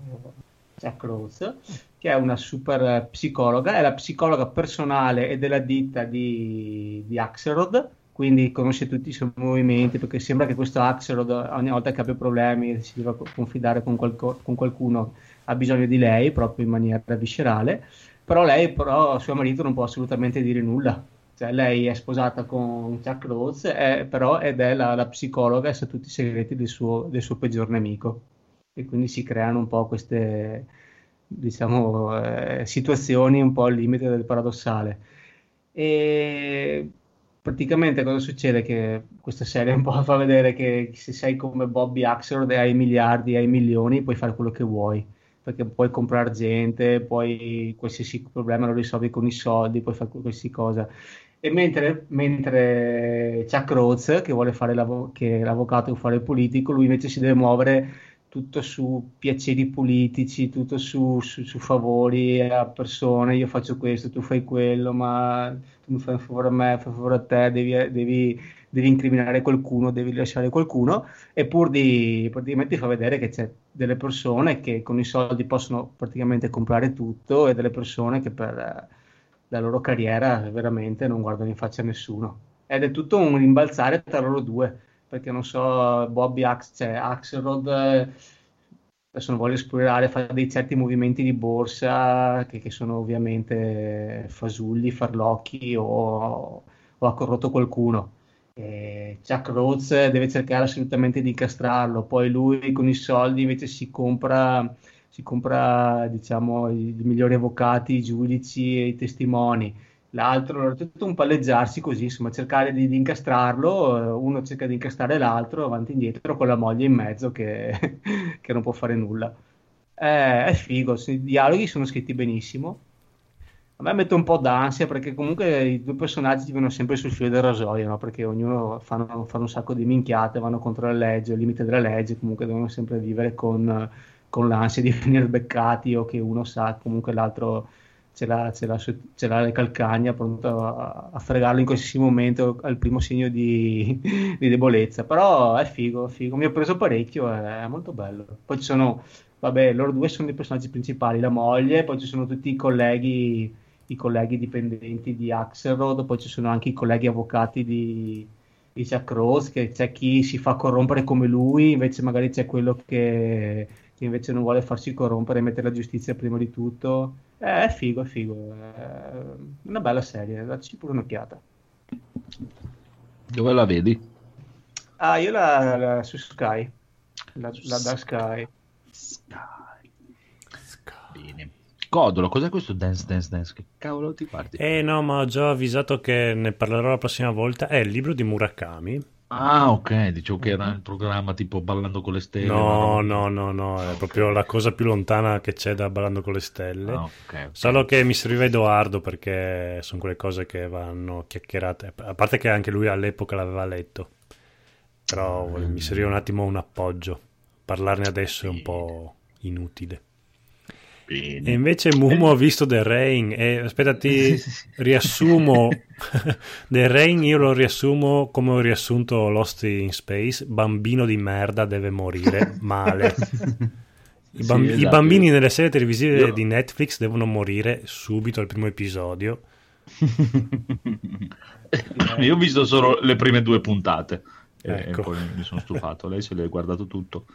Jack Rhodes, che è una super psicologa, è la psicologa personale e della ditta di, di Axelrod, quindi conosce tutti i suoi movimenti, perché sembra che questo Axelrod ogni volta che abbia problemi si deve confidare con, qualco- con qualcuno ha bisogno di lei, proprio in maniera viscerale, però lei, però, suo marito non può assolutamente dire nulla. Cioè, lei è sposata con Chuck Rhodes, è- però ed è la, la psicologa e sa tutti i segreti del suo, del suo peggior nemico. E quindi si creano un po' queste, diciamo, eh, situazioni un po' al limite del paradossale. E praticamente cosa succede? Che questa serie un po' fa vedere che se sei come Bobby Axelrod e hai miliardi, hai milioni, puoi fare quello che vuoi perché puoi comprare gente, poi qualsiasi problema lo risolvi con i soldi, puoi fare qualsiasi cosa. E mentre, mentre Chuck Rhodes, che vuole fare l'avo- che l'avvocato e fare il politico, lui invece si deve muovere tutto su piaceri politici, tutto su, su- su favori a persone, io faccio questo, tu fai quello, ma tu mi fai un favore a me, fai un favore a te, devi, devi- devi incriminare qualcuno, devi lasciare qualcuno, e pur di praticamente fa vedere che c'è delle persone che con i soldi possono praticamente comprare tutto e delle persone che per eh, la loro carriera veramente non guardano in faccia a nessuno. Ed è tutto un rimbalzare tra loro due, perché non so, Bobby Ax, cioè Axelrod, adesso non voglio esplorare, fa dei certi movimenti di borsa che, che sono ovviamente fasulli, farlocchi o, o ha corrotto qualcuno. E Chuck Rhodes deve cercare assolutamente di incastrarlo, poi lui con i soldi invece si compra, si compra diciamo, i, migliori avvocati, i giudici e i testimoni. L'altro è tutto un palleggiarsi così, insomma, cercare di, di incastrarlo, eh, uno cerca di incastrare l'altro avanti e indietro con la moglie in mezzo che, che non può fare nulla. Eh, è figo, i dialoghi sono scritti benissimo. A me mette un po' d'ansia perché comunque i due personaggi vivono sempre sul filo del rasoio, no? Perché ognuno fanno, fanno un sacco di minchiate, vanno contro la legge, il limite della legge, comunque devono sempre vivere con, con l'ansia di venire beccati o che uno sa comunque l'altro ce l'ha, ce l'ha, ce l'ha alle calcagna pronto a, a fregarlo in qualsiasi momento al primo segno di, di debolezza. Però è figo, figo, mi ha preso parecchio, è molto bello. Poi ci sono, vabbè, loro due sono i personaggi principali, la moglie, poi ci sono tutti i colleghi, i colleghi dipendenti di Axelrod, poi ci sono anche i colleghi avvocati di, di Jack Rose, che c'è chi si fa corrompere come lui, invece magari c'è quello che, che invece non vuole farsi corrompere e mette la giustizia prima di tutto. Eh, è figo, è figo, è una bella serie, dacci pure un'occhiata. Dove la vedi? Ah, io la, la- su Sky, la, la da Sky. Sky. Bene. Codolo, cos'è questo Dance Dance Dance? Che cavolo ti parti? Eh no, ma ho già avvisato che ne parlerò la prossima volta. È il libro di Murakami. Ah, ok, dicevo che era il programma tipo Ballando con le stelle. No, no, no, no, è proprio la cosa più lontana che c'è da Ballando con le Stelle. Ah, ok, ok. Solo che mi serviva Edoardo perché sono quelle cose che vanno chiacchierate. A parte che anche lui all'epoca l'aveva letto. Però mi serviva un attimo un appoggio. Parlarne adesso è un po' inutile. Bene. E invece Mumu ha visto The Rain e aspetta ti riassumo The Rain io lo riassumo come ho riassunto Lost in Space bambino di merda deve morire male I, Sì, bamb- i esatto. bambini nelle serie televisive Io- di Netflix devono morire subito al primo episodio Io ho visto solo le prime due puntate Ecco. e poi mi sono stufato. Lei se l'è guardato tutto.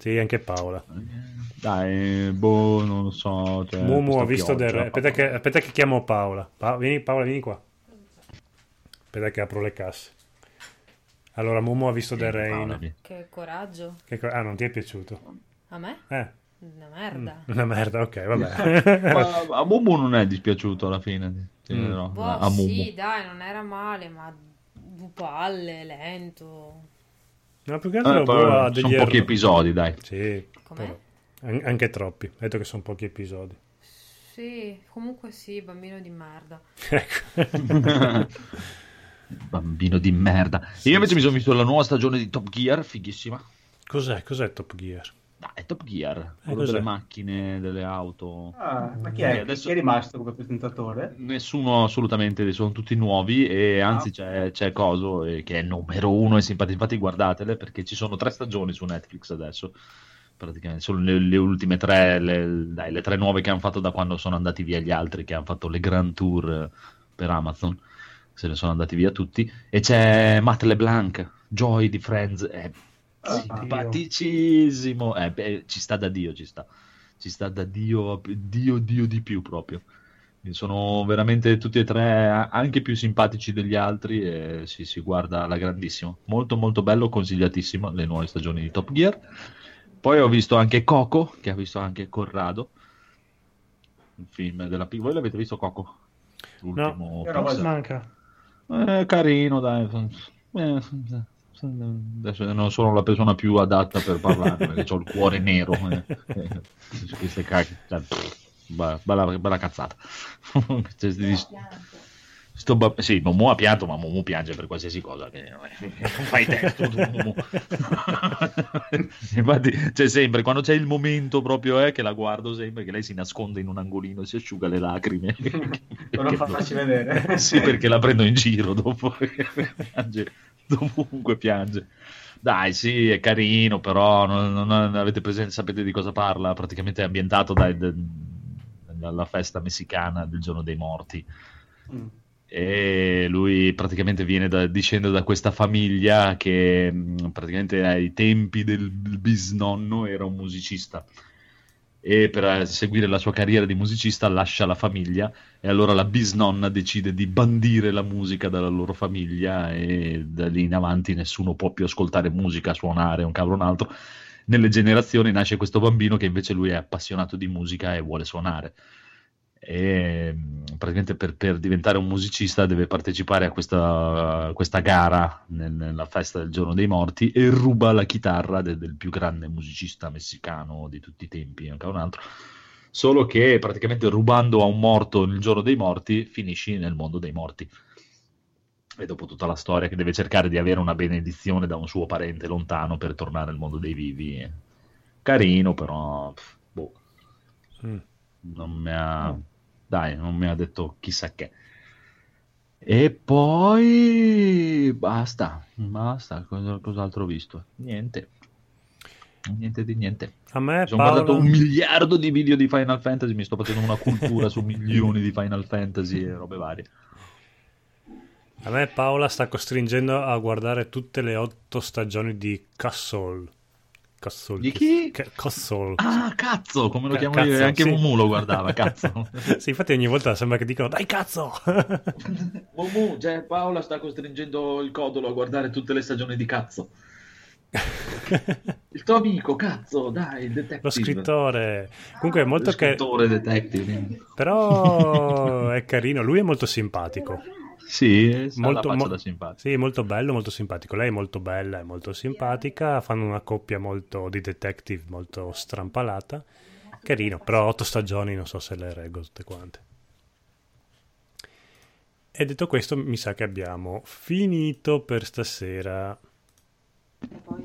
Sì anche Paola Dai, boh, non lo so. Cioè, Mumu ha visto pioggia. Rain aspetta che, aspetta che chiamo Paola Pa- vieni Paola vieni qua aspetta che apro le casse allora Mumu ha visto Rain Paola, vieni. Che coraggio. Che co- ah non ti è piaciuto A me? eh Una merda. Una merda, ok, vabbè. Ma a Mumu non è dispiaciuto alla fine. Sì, Mm. no, Boh, a Mumu. sì, dai, non era male, ma due palle, lento. No, più che Eh, altro poi boh, ha degli sono pochi errori. episodi, dai. Sì. An- anche troppi. Ho detto che sono pochi episodi. Sì, comunque sì, bambino di merda. Ecco. Bambino di merda. Io invece mi sono visto la nuova stagione di Top Gear, fighissima. Cos'è? Cos'è Top Gear? Dai, Top Gear, quello cos'è? delle macchine, delle auto. Ah, ma chi è, adesso- chi è rimasto come presentatore? Nessuno assolutamente, sono tutti nuovi e anzi c'è, c'è Coso eh, che è numero uno e simpatico. Infatti guardatele perché ci sono tre stagioni su Netflix adesso. Praticamente sono le, le ultime tre, le, dai, le tre nuove che hanno fatto da quando sono andati via gli altri che hanno fatto le Grand Tour eh, per Amazon. Se ne sono andati via tutti. E c'è Matt LeBlanc, Joy di Friends, è Ah, simpaticissimo. Eh, beh, ci sta da Dio, ci sta. Ci sta da Dio, Dio, Dio di più proprio. Sono veramente tutti e tre anche più simpatici degli altri e si, si guarda alla grandissimo. Molto molto bello, consigliatissimo le nuove stagioni di Top Gear. Poi ho visto anche Coco, che ha visto anche Corrado, un film della P. Voi l'avete visto Coco? L'ultimo roba Pixar. Manca. Eh, carino, dai. Eh, adesso non sono la persona più adatta per parlare perché ho il cuore nero. eh. Queste cacche, cioè, pff, bella, bella- bella cazzata. Cioè, Sto ba- sì, Momo ha pianto, ma Momo piange per qualsiasi cosa. Che non, è- non fai testo tu, Momo. Infatti, c'è sempre, quando c'è il momento proprio eh, che la guardo sempre, che lei si nasconde in un angolino e si asciuga le lacrime. Per non farci vedere. sì, perché la prendo in giro dopo. piange, dovunque piange. Dai, sì, è carino, però non, non avete presente, sapete di cosa parla? Praticamente è ambientato dai- da- dalla festa messicana del giorno dei morti Mm. E lui praticamente viene da, discende da questa famiglia che mh, praticamente ai tempi del bisnonno era un musicista e per eh, seguire la sua carriera di musicista lascia la famiglia e allora la bisnonna decide di bandire la musica dalla loro famiglia e da lì in avanti nessuno può più ascoltare musica, suonare un cavolo un altro. Nelle generazioni nasce questo bambino che invece lui è appassionato di musica e vuole suonare e praticamente per, per diventare un musicista deve partecipare a questa, a questa gara nel- nella festa del giorno dei morti e ruba la chitarra de- del più grande musicista messicano di tutti i tempi, anche un altro. Solo che praticamente rubando a un morto nel giorno dei morti finisci nel mondo dei morti. E dopo tutta la storia che deve cercare di avere una benedizione da un suo parente lontano per tornare al mondo dei vivi. Carino, però boh, Mm. Non mi ha dai, non mi ha detto chissà che. E poi basta, basta, cosa- cos'altro ho visto? Niente. Niente di niente. A me sono Paolo... guardato un miliardo di video di Final Fantasy, mi sto facendo una cultura su milioni di Final Fantasy e robe varie. A me Paola sta costringendo a guardare tutte le otto stagioni di Castle. Castle. Di chi? Ca- Castle. Ah, cazzo, come lo Ca- chiamo cazzo, io? Anche sì. Mumu lo guardava, cazzo. sì, infatti ogni volta sembra che dicono dai cazzo! Mumu, cioè Paola sta costringendo il codolo a guardare tutte le stagioni di cazzo. Il tuo amico, cazzo, dai, il detective. Lo scrittore. Comunque è molto Lo che... scrittore detective. Però è carino, lui è molto simpatico. Sì, Molto, mo- sì, molto bello, molto simpatico. Lei è molto bella e molto simpatica. Fanno una coppia molto di detective, molto strampalata. Carino, però otto stagioni non so se le reggo tutte quante. E detto questo, mi sa che abbiamo finito per stasera.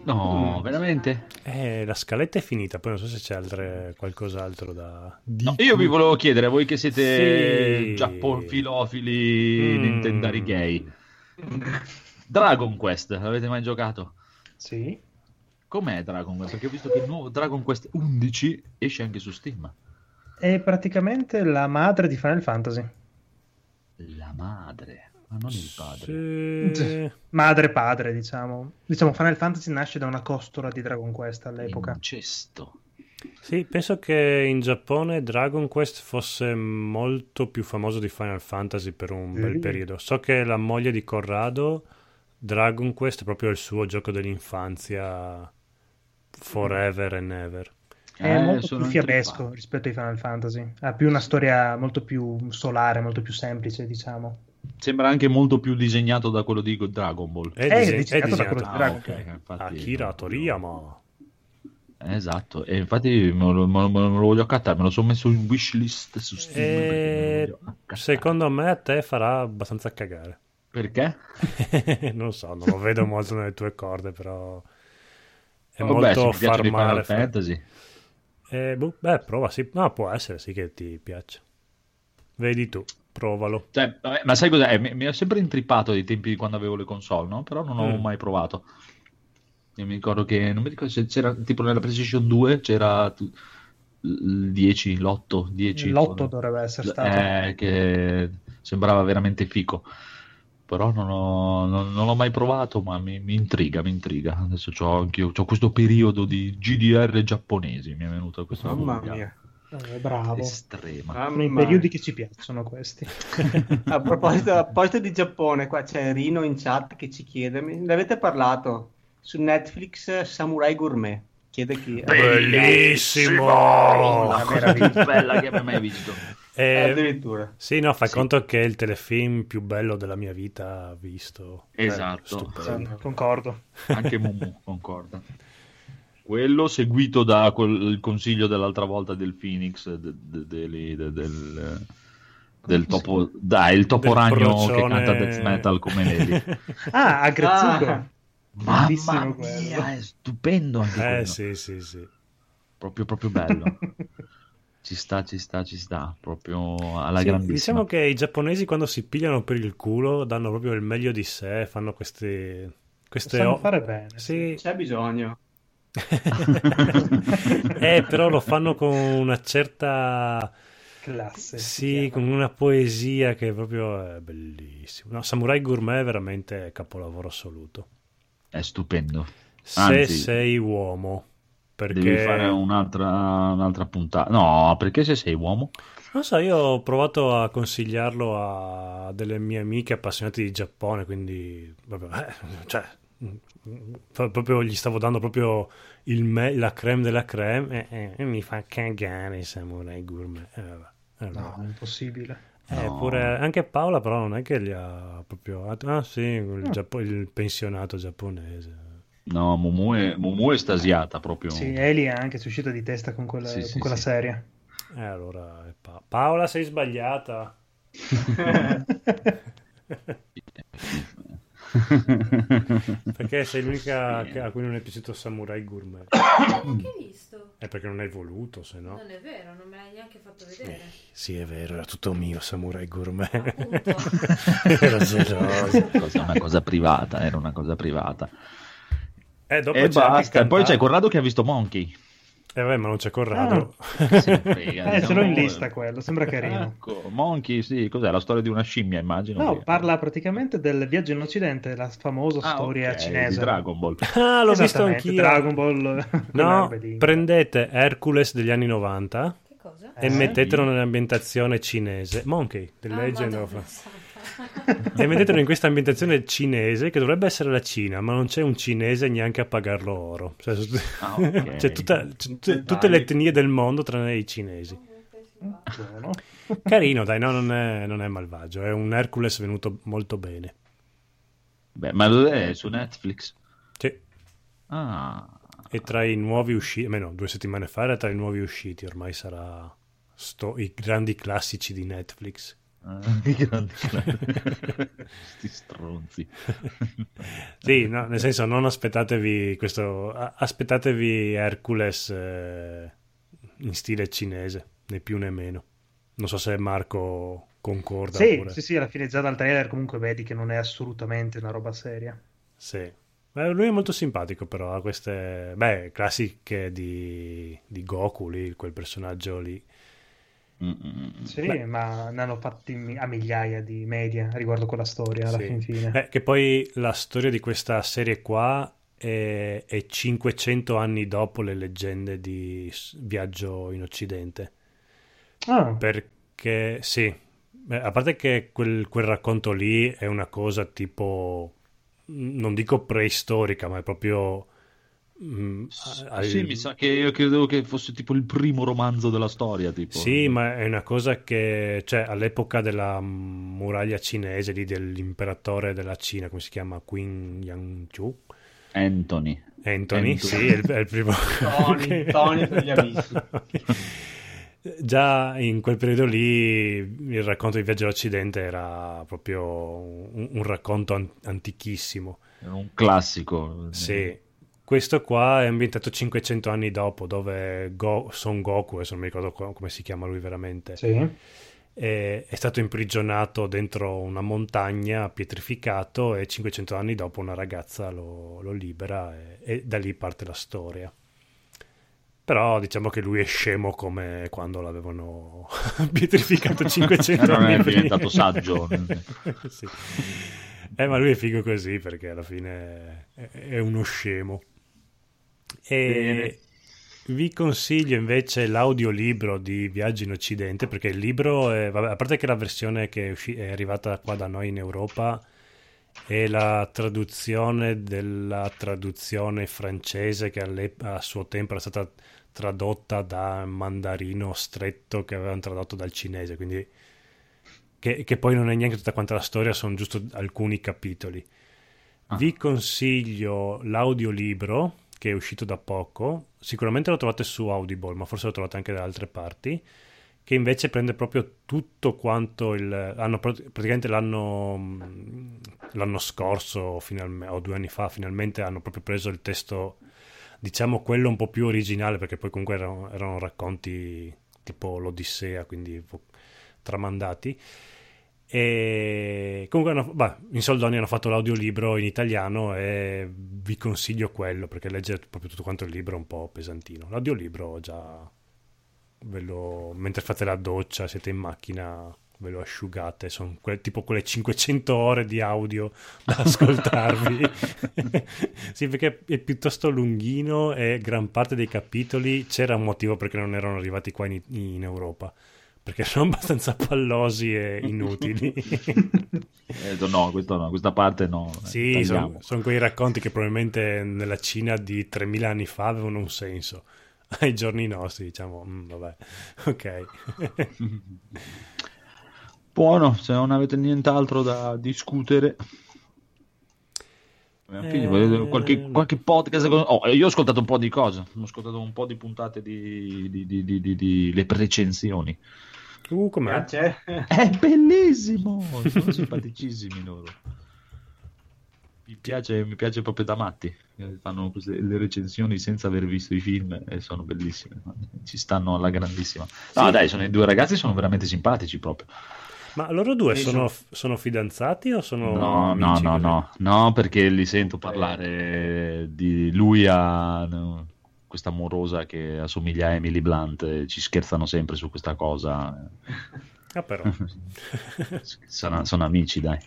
No, veramente? Eh, la scaletta è finita, poi non so se c'è altre, qualcos'altro da No, dire. io vi volevo chiedere, voi che siete Sì. giapponfilofili, Mm. nintendari gay, Dragon Quest, l'avete mai giocato? Sì. Com'è Dragon Quest? Perché ho visto che il nuovo Dragon Quest 11 esce anche su Steam. È praticamente la madre di Final Fantasy. La madre, ma non il padre. Sì. Madre padre, diciamo. Diciamo, Final Fantasy nasce da una costola di Dragon Quest all'epoca. Incesto. Sì, penso che in Giappone Dragon Quest fosse molto più famoso di Final Fantasy per un bel Sì. periodo. So che la moglie di Corrado, Dragon Quest è proprio il suo gioco dell'infanzia forever and ever. È Eh, molto più fiabesco rispetto ai Final Fantasy. Ha più una storia molto più solare, molto più semplice, diciamo. Sembra anche molto più disegnato da quello di Dragon Ball. È, È dise- è disegnato da disegnato quello di Ah, Dragon ok, infatti- Akira Toriyama. Esatto, e infatti me lo, me lo- me lo voglio accattare, me lo sono messo in wishlist su Steam. me E accattare. secondo me a te farà abbastanza cagare. Perché? non so, non lo vedo molto nelle tue corde, però è Vabbè, molto i farmare. Final Fantasy. Eh, boh, beh, prova, sì. No, può essere, sì che ti piace. Vedi tu, provalo. Cioè, vabbè, ma sai cos'è? Mi, mi ha sempre intrippato ai tempi di quando avevo le console, no? Però non ho Mm. mai provato. Io mi ricordo che, non mi ricordo se c'era, tipo nella PlayStation 2 c'era tu- il 10, l'8, 10. L'otto dovrebbe essere stato. Eh, che sembrava veramente fico. Però non, ho, non- non l'ho mai provato, ma mi, mi intriga, mi intriga. Adesso anch'io, c'ho questo periodo di GDR giapponesi, mi è venuto questo Mamma voglia mia. Eh, bravo. estrema. Sono i periodi che ci piacciono questi. A proposito, a proposito di Giappone, qua c'è Rino in chat che ci chiede, mi- ne avete parlato su Netflix Samurai Gourmet? Chiede chi... Bellissimo! Una La meraviglia. più bella che abbia mai visto. Eh, addirittura. sì, no, fai Sì. conto che è il telefilm più bello della mia vita visto. Esatto. stupendo. Sì, concordo. Anche Mumu concorda. Quello seguito dal consiglio dell'altra volta del Phoenix, de- de- de- de- del, del topo, dai, il topo Del ragno procione- che canta death metal come Nelly. Ah, a Grezzuko. Ah. Mamma mia, è stupendo anche Eh quello. sì, sì, sì. Proprio, proprio bello. Ci sta, ci sta, ci sta. Proprio alla Sì, grandissima. diciamo che i giapponesi quando si pigliano per il culo danno proprio il meglio di sé, fanno queste... queste o- fare bene. Sì. C'è bisogno. Eh, però lo fanno con una certa... Classe. Sì, con una poesia che proprio è bellissimo. No, Samurai Gourmet è veramente capolavoro assoluto. È stupendo. Se Anzi, sei uomo, perché... Devi fare un'altra, un'altra puntata. No, perché se sei uomo? Non so, io ho provato a consigliarlo a delle mie amiche appassionate di Giappone, quindi eh, cioè, proprio gli stavo dando proprio il me- la creme della creme e, e- e mi fa cagare Samurai Gourmet. Eh, vabbè. Eh, No, vabbè. è impossibile. Eh, No. pure- anche Paola però non è che gli ha proprio... Ah sì, il, Ah. Giappo- il pensionato giapponese. No, Mumu è, Mumu è estasiata proprio. Sì, Eli è anche è uscita di testa con quella, Sì, con sì, quella sì. serie. E allora... Pa- Paola sei sbagliata. Perché sei l'unica che- a cui non è piaciuto Samurai Gourmet. Che hai visto? È perché non hai voluto, se no. Non è vero, non me l'hai neanche fatto vedere. Sì, è vero, era tutto mio Samurai Gourmet. Era geloso. Cosa- una cosa privata, era una cosa privata. E dopo E c'è anche basta. E poi c'è Corrado che ha visto Monkey. Eh vabbè, ma non c'è Corrado. Ne frega, Eh, ce l'ho in diciamo- lista quello, sembra carino. Ecco, Monkey, sì, cos'è? La storia di una scimmia, immagino. No, che- parla praticamente del viaggio in Occidente, la famosa Ah, storia ok, cinese. di Dragon Ball. Ah, l'ho visto Esattamente, anch'io. Dragon Ball. No, prendete Hercules degli anni 90 Che cosa? e Eh? mettetelo nell'ambientazione cinese. Monkey, The Ah, Legend Madonna of... E mettetelo in questa ambientazione cinese che dovrebbe essere la Cina, ma non c'è un cinese neanche a pagarlo oro. Cioè, Ah, ok. c'è tutta- c'è- c'è tutte le etnie del mondo tranne i cinesi. Buono. Carino, dai, no, non è, non è malvagio, è un Hercules venuto molto bene. Beh, ma lo è su Netflix? Sì. Ah, E tra i nuovi usciti, no, due settimane fa era tra i nuovi usciti, ormai sarà sto- i grandi classici di Netflix. i grandi Sti stronzi. Sì, no, nel senso non aspettatevi questo, aspettatevi Hercules eh, in stile cinese, né più né meno. Non so se Marco concorda Sì, oppure... sì, sì, alla fine già dal trailer comunque vedi che non è assolutamente una roba seria. Sì. Beh, lui è molto simpatico però, ha queste beh, classiche di, di Goku lì, quel personaggio lì. Mm, mm, mm. Sì, Beh. ma ne hanno fatti a migliaia di media riguardo quella storia alla Sì. fin fine. Beh, che poi la storia di questa serie qua è, è 500 anni dopo le leggende di Viaggio in Occidente. Ah, Perché sì, beh, a parte che quel, quel racconto lì è una cosa tipo, non dico preistorica, ma è proprio... mm, al- Sì, mi sa che io credevo che fosse tipo il primo romanzo della storia. Tipo. Sì, ma è una cosa che, cioè, all'epoca della muraglia cinese, lì dell'imperatore della Cina, come si chiama? Qin Yang Anthony. Anthony, Anthony. sì, è il, è il primo. Tony, Tony per gli amici. Già in quel periodo lì il racconto di Viaggio all'Occidente era proprio un, un racconto an- antichissimo. Era un classico. Sì, questo qua è ambientato 500 anni dopo, dove Go- Son Goku, adesso non mi ricordo co- come si chiama lui veramente, sì. è, è stato imprigionato dentro una montagna, pietrificato, e 500 anni dopo una ragazza lo, lo libera e, e da lì parte la storia. Però diciamo che lui è scemo come quando l'avevano pietrificato 500 Non anni è prima. diventato saggio. Sì. Eh, ma lui è figo così perché alla fine è, è uno scemo. E vi consiglio invece l'audiolibro di Viaggio in Occidente perché il libro, è, vabbè, a parte che la versione che è, usci- è arrivata qua da noi in Europa è la traduzione della traduzione francese che a suo tempo era stata tradotta da mandarino stretto che avevano tradotto dal cinese, quindi che, che poi non è neanche tutta quanta la storia, sono giusto alcuni capitoli. Ah. Vi consiglio l'audiolibro che è uscito da poco, sicuramente lo trovate su Audible, ma forse lo trovate anche da altre parti, che invece prende proprio tutto quanto il... Hanno, praticamente l'anno, mh, l'anno scorso, finalme- o due anni fa, finalmente hanno proprio preso il testo, diciamo quello un po' più originale, perché poi comunque erano, erano racconti tipo l'Odissea, quindi tramandati. E comunque hanno, bah, in soldoni hanno fatto l'audiolibro in italiano e vi consiglio quello perché leggere proprio tutto quanto il libro è un po' pesantino. L'audiolibro già ve lo, mentre fate la doccia, siete in macchina, ve lo asciugate. Sono que- tipo quelle 500 ore di audio da ascoltarvi. sì, perché è piuttosto lunghino e gran parte dei capitoli c'era un motivo perché non erano arrivati qua in, in Europa. Perché sono abbastanza pallosi e inutili. eh, no, questo no, questa parte no. Sì, sono, sono quei racconti che probabilmente nella Cina di 3000 anni fa avevano un senso ai giorni nostri, diciamo, mm, vabbè, ok. Buono, se non avete nient'altro da discutere. Eh... Qualche, qualche, podcast. Oh, io ho ascoltato un po' di cose. Ho ascoltato un po' di puntate di, di, di, di, di le recensioni. Uh, com'è? È bellissimo! Sono simpaticissimi loro. Mi piace, mi piace proprio da matti. Fanno queste, le recensioni senza aver visto i film e sono bellissime. Ci stanno alla grandissima. No, sì. dai, sono, i due ragazzi sono veramente simpatici proprio. Ma loro due sono, sono, fidanzati o sono no, no, no, no, no, perché li sento parlare di lui a questa amorosa che assomiglia a Emily Blunt, ci scherzano sempre su questa cosa. Ah, però. sono, sono amici, dai.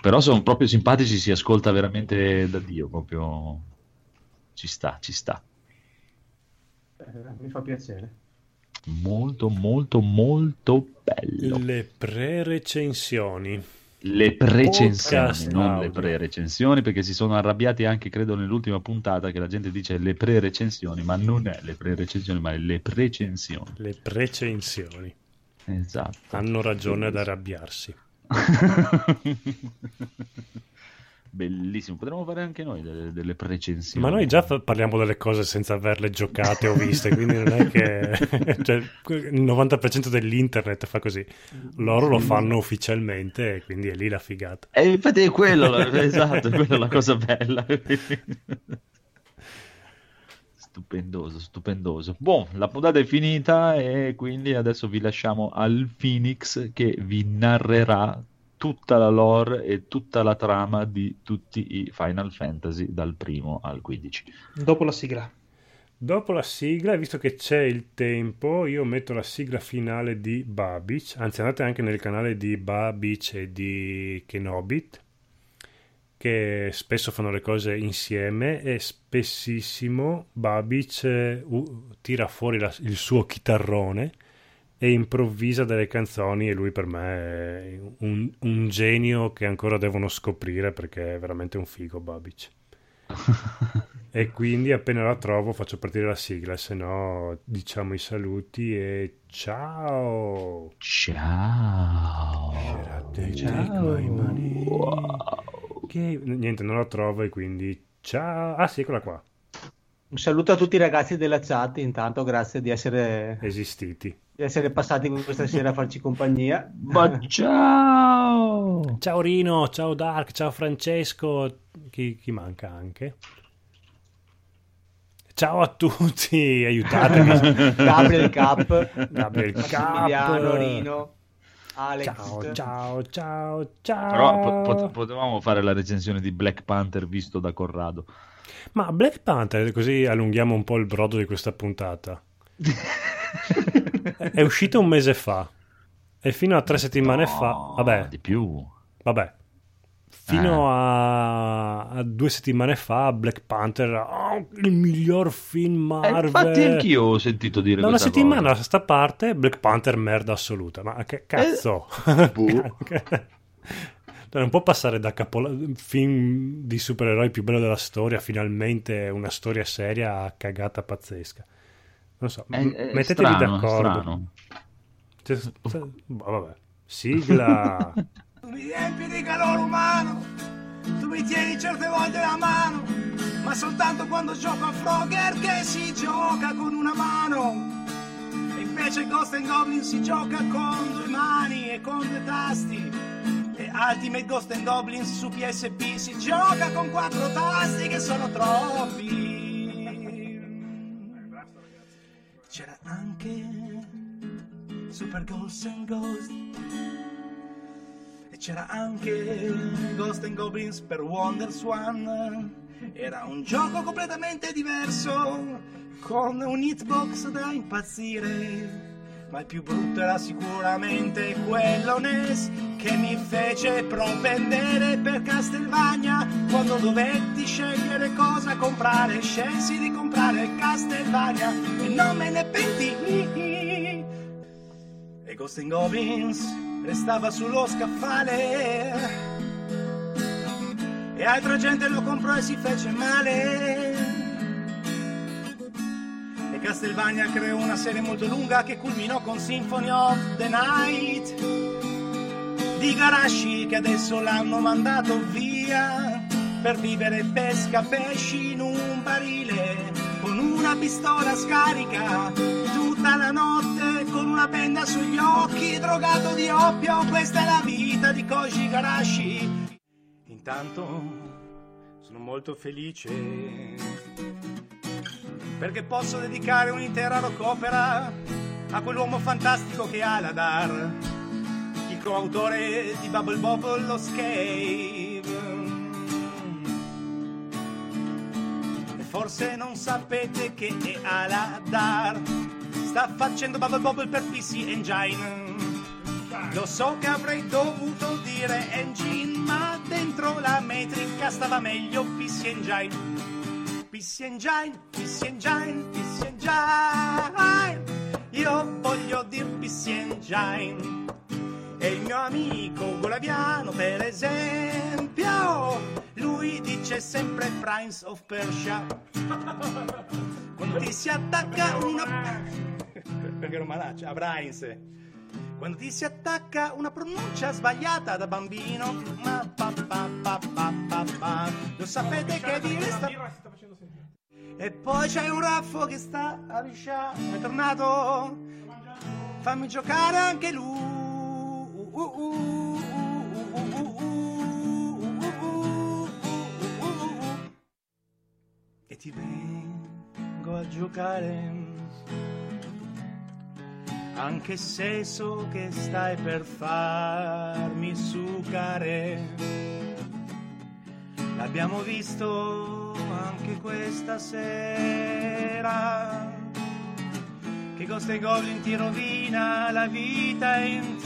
Però sono proprio simpatici, si ascolta veramente da Dio, proprio ci sta, ci sta. Eh, mi fa piacere. Molto, molto, molto bello. Le pre-recensioni. Le pre-recensioni, non le pre-recensioni, perché si sono arrabbiati anche, credo, nell'ultima puntata che la gente dice le pre-recensioni, ma non è le pre-recensioni, ma è le precensioni. Le precensioni. Esatto. Hanno ragione ad arrabbiarsi. Bellissimo, potremmo fare anche noi delle, delle precensioni. Ma noi già parliamo delle cose senza averle giocate o viste, quindi non è che cioè, il 90% dell'internet fa così. Loro lo fanno ufficialmente e quindi è lì la figata. E infatti è quello, esatto, è quella la cosa bella. Stupendoso, stupendoso. Boh, la puntata è finita e quindi adesso vi lasciamo al Phoenix che vi narrerà tutta la lore e tutta la trama di tutti i Final Fantasy dal primo al 15. Dopo la sigla. Dopo la sigla, visto che c'è il tempo, io metto la sigla finale di Babic, anzi andate anche nel canale di Babic e di Kenobit che spesso fanno le cose insieme e spessissimo Babic uh, tira fuori la, il suo chitarrone e improvvisa delle canzoni e lui per me è un, un, genio che ancora devono scoprire perché è veramente un figo Babic e quindi appena la trovo faccio partire la sigla se no diciamo i saluti e ciao ciao ciao wow che niente, non la trovo e quindi ciao. Ah, sì, eccola qua. Un saluto a tutti i ragazzi della chat, intanto grazie di essere esistiti. Di essere passati questa sera a farci compagnia. Ma ciao! Ciao Rino, ciao Dark, ciao Francesco. Chi, chi manca anche? Ciao a tutti, aiutatemi. Gabriel Cap, Gabriel Cap, Rino. Alex. Ciao, ciao, ciao, ciao. Però pot- potevamo fare la recensione di Black Panther visto da Corrado. Ma Black Panther, così allunghiamo un po' il brodo di questa puntata. è uscito un mese fa. E fino a tre settimane no, fa... Vabbè. Di più. Vabbè fino eh. a, a, due settimane fa Black Panther oh, il miglior film Marvel eh, infatti anch'io ho sentito dire da una settimana cosa. a sta parte Black Panther merda assoluta ma che cazzo eh, boh. non può passare da capola- film di supereroi più bello della storia finalmente una storia seria a cagata pazzesca non so è, è mettetevi strano, d'accordo cioè, cioè, vabbè sigla Tu mi riempi di calore umano, tu mi tieni certe volte la mano, ma soltanto quando gioco a Frogger che si gioca con una mano. E Invece Ghost and Goblin si gioca con due mani e con due tasti. E Ultimate Ghost and Goblins su PSP si gioca con quattro tasti che sono troppi. C'era anche Super Ghost and Ghost. E c'era anche Ghost and Goblins per WonderSwan. Era un gioco completamente diverso, con un hitbox da impazzire. Ma il più brutto era sicuramente quello NES che mi fece propendere per Castelvania. Quando dovetti scegliere cosa comprare, scelsi di comprare Castelvania non me ne pentii. E Ghost and Goblins restava sullo scaffale e altra gente lo comprò e si fece male. E Castelvania creò una serie molto lunga che culminò con Symphony of the Night di Garashi che adesso l'hanno mandato via per vivere pesca pesci in un barile una pistola scarica tutta la notte con una benda sugli occhi drogato di oppio questa è la vita di Koji Garashi Intanto sono molto felice perché posso dedicare un'intera rock opera a quell'uomo fantastico che è Aladar, il coautore di Bubble Bobble lo Scave. Forse non sapete che è Aladar, sta facendo Bubble Bobble per PC Engine. Lo so che avrei dovuto dire engine, ma dentro la metrica stava meglio PC Engine. PC Engine, PC Engine, PC Engine. Io voglio dir PC Engine. E il mio amico Golaviano, per esempio, lui dice sempre Prince of Persia. Quando ti si attacca una... Perché non malaccia, a Prince. Quando ti si attacca una pronuncia sbagliata da bambino, ma pa pa pa pa pa pa, lo sapete che vi resta... E poi c'è un raffo che sta a liscia, è tornato, fammi giocare anche lui. E ti vengo a giocare anche se so che stai per farmi sucare. L'abbiamo visto anche questa sera che con ste goblin ti rovina la vita intera.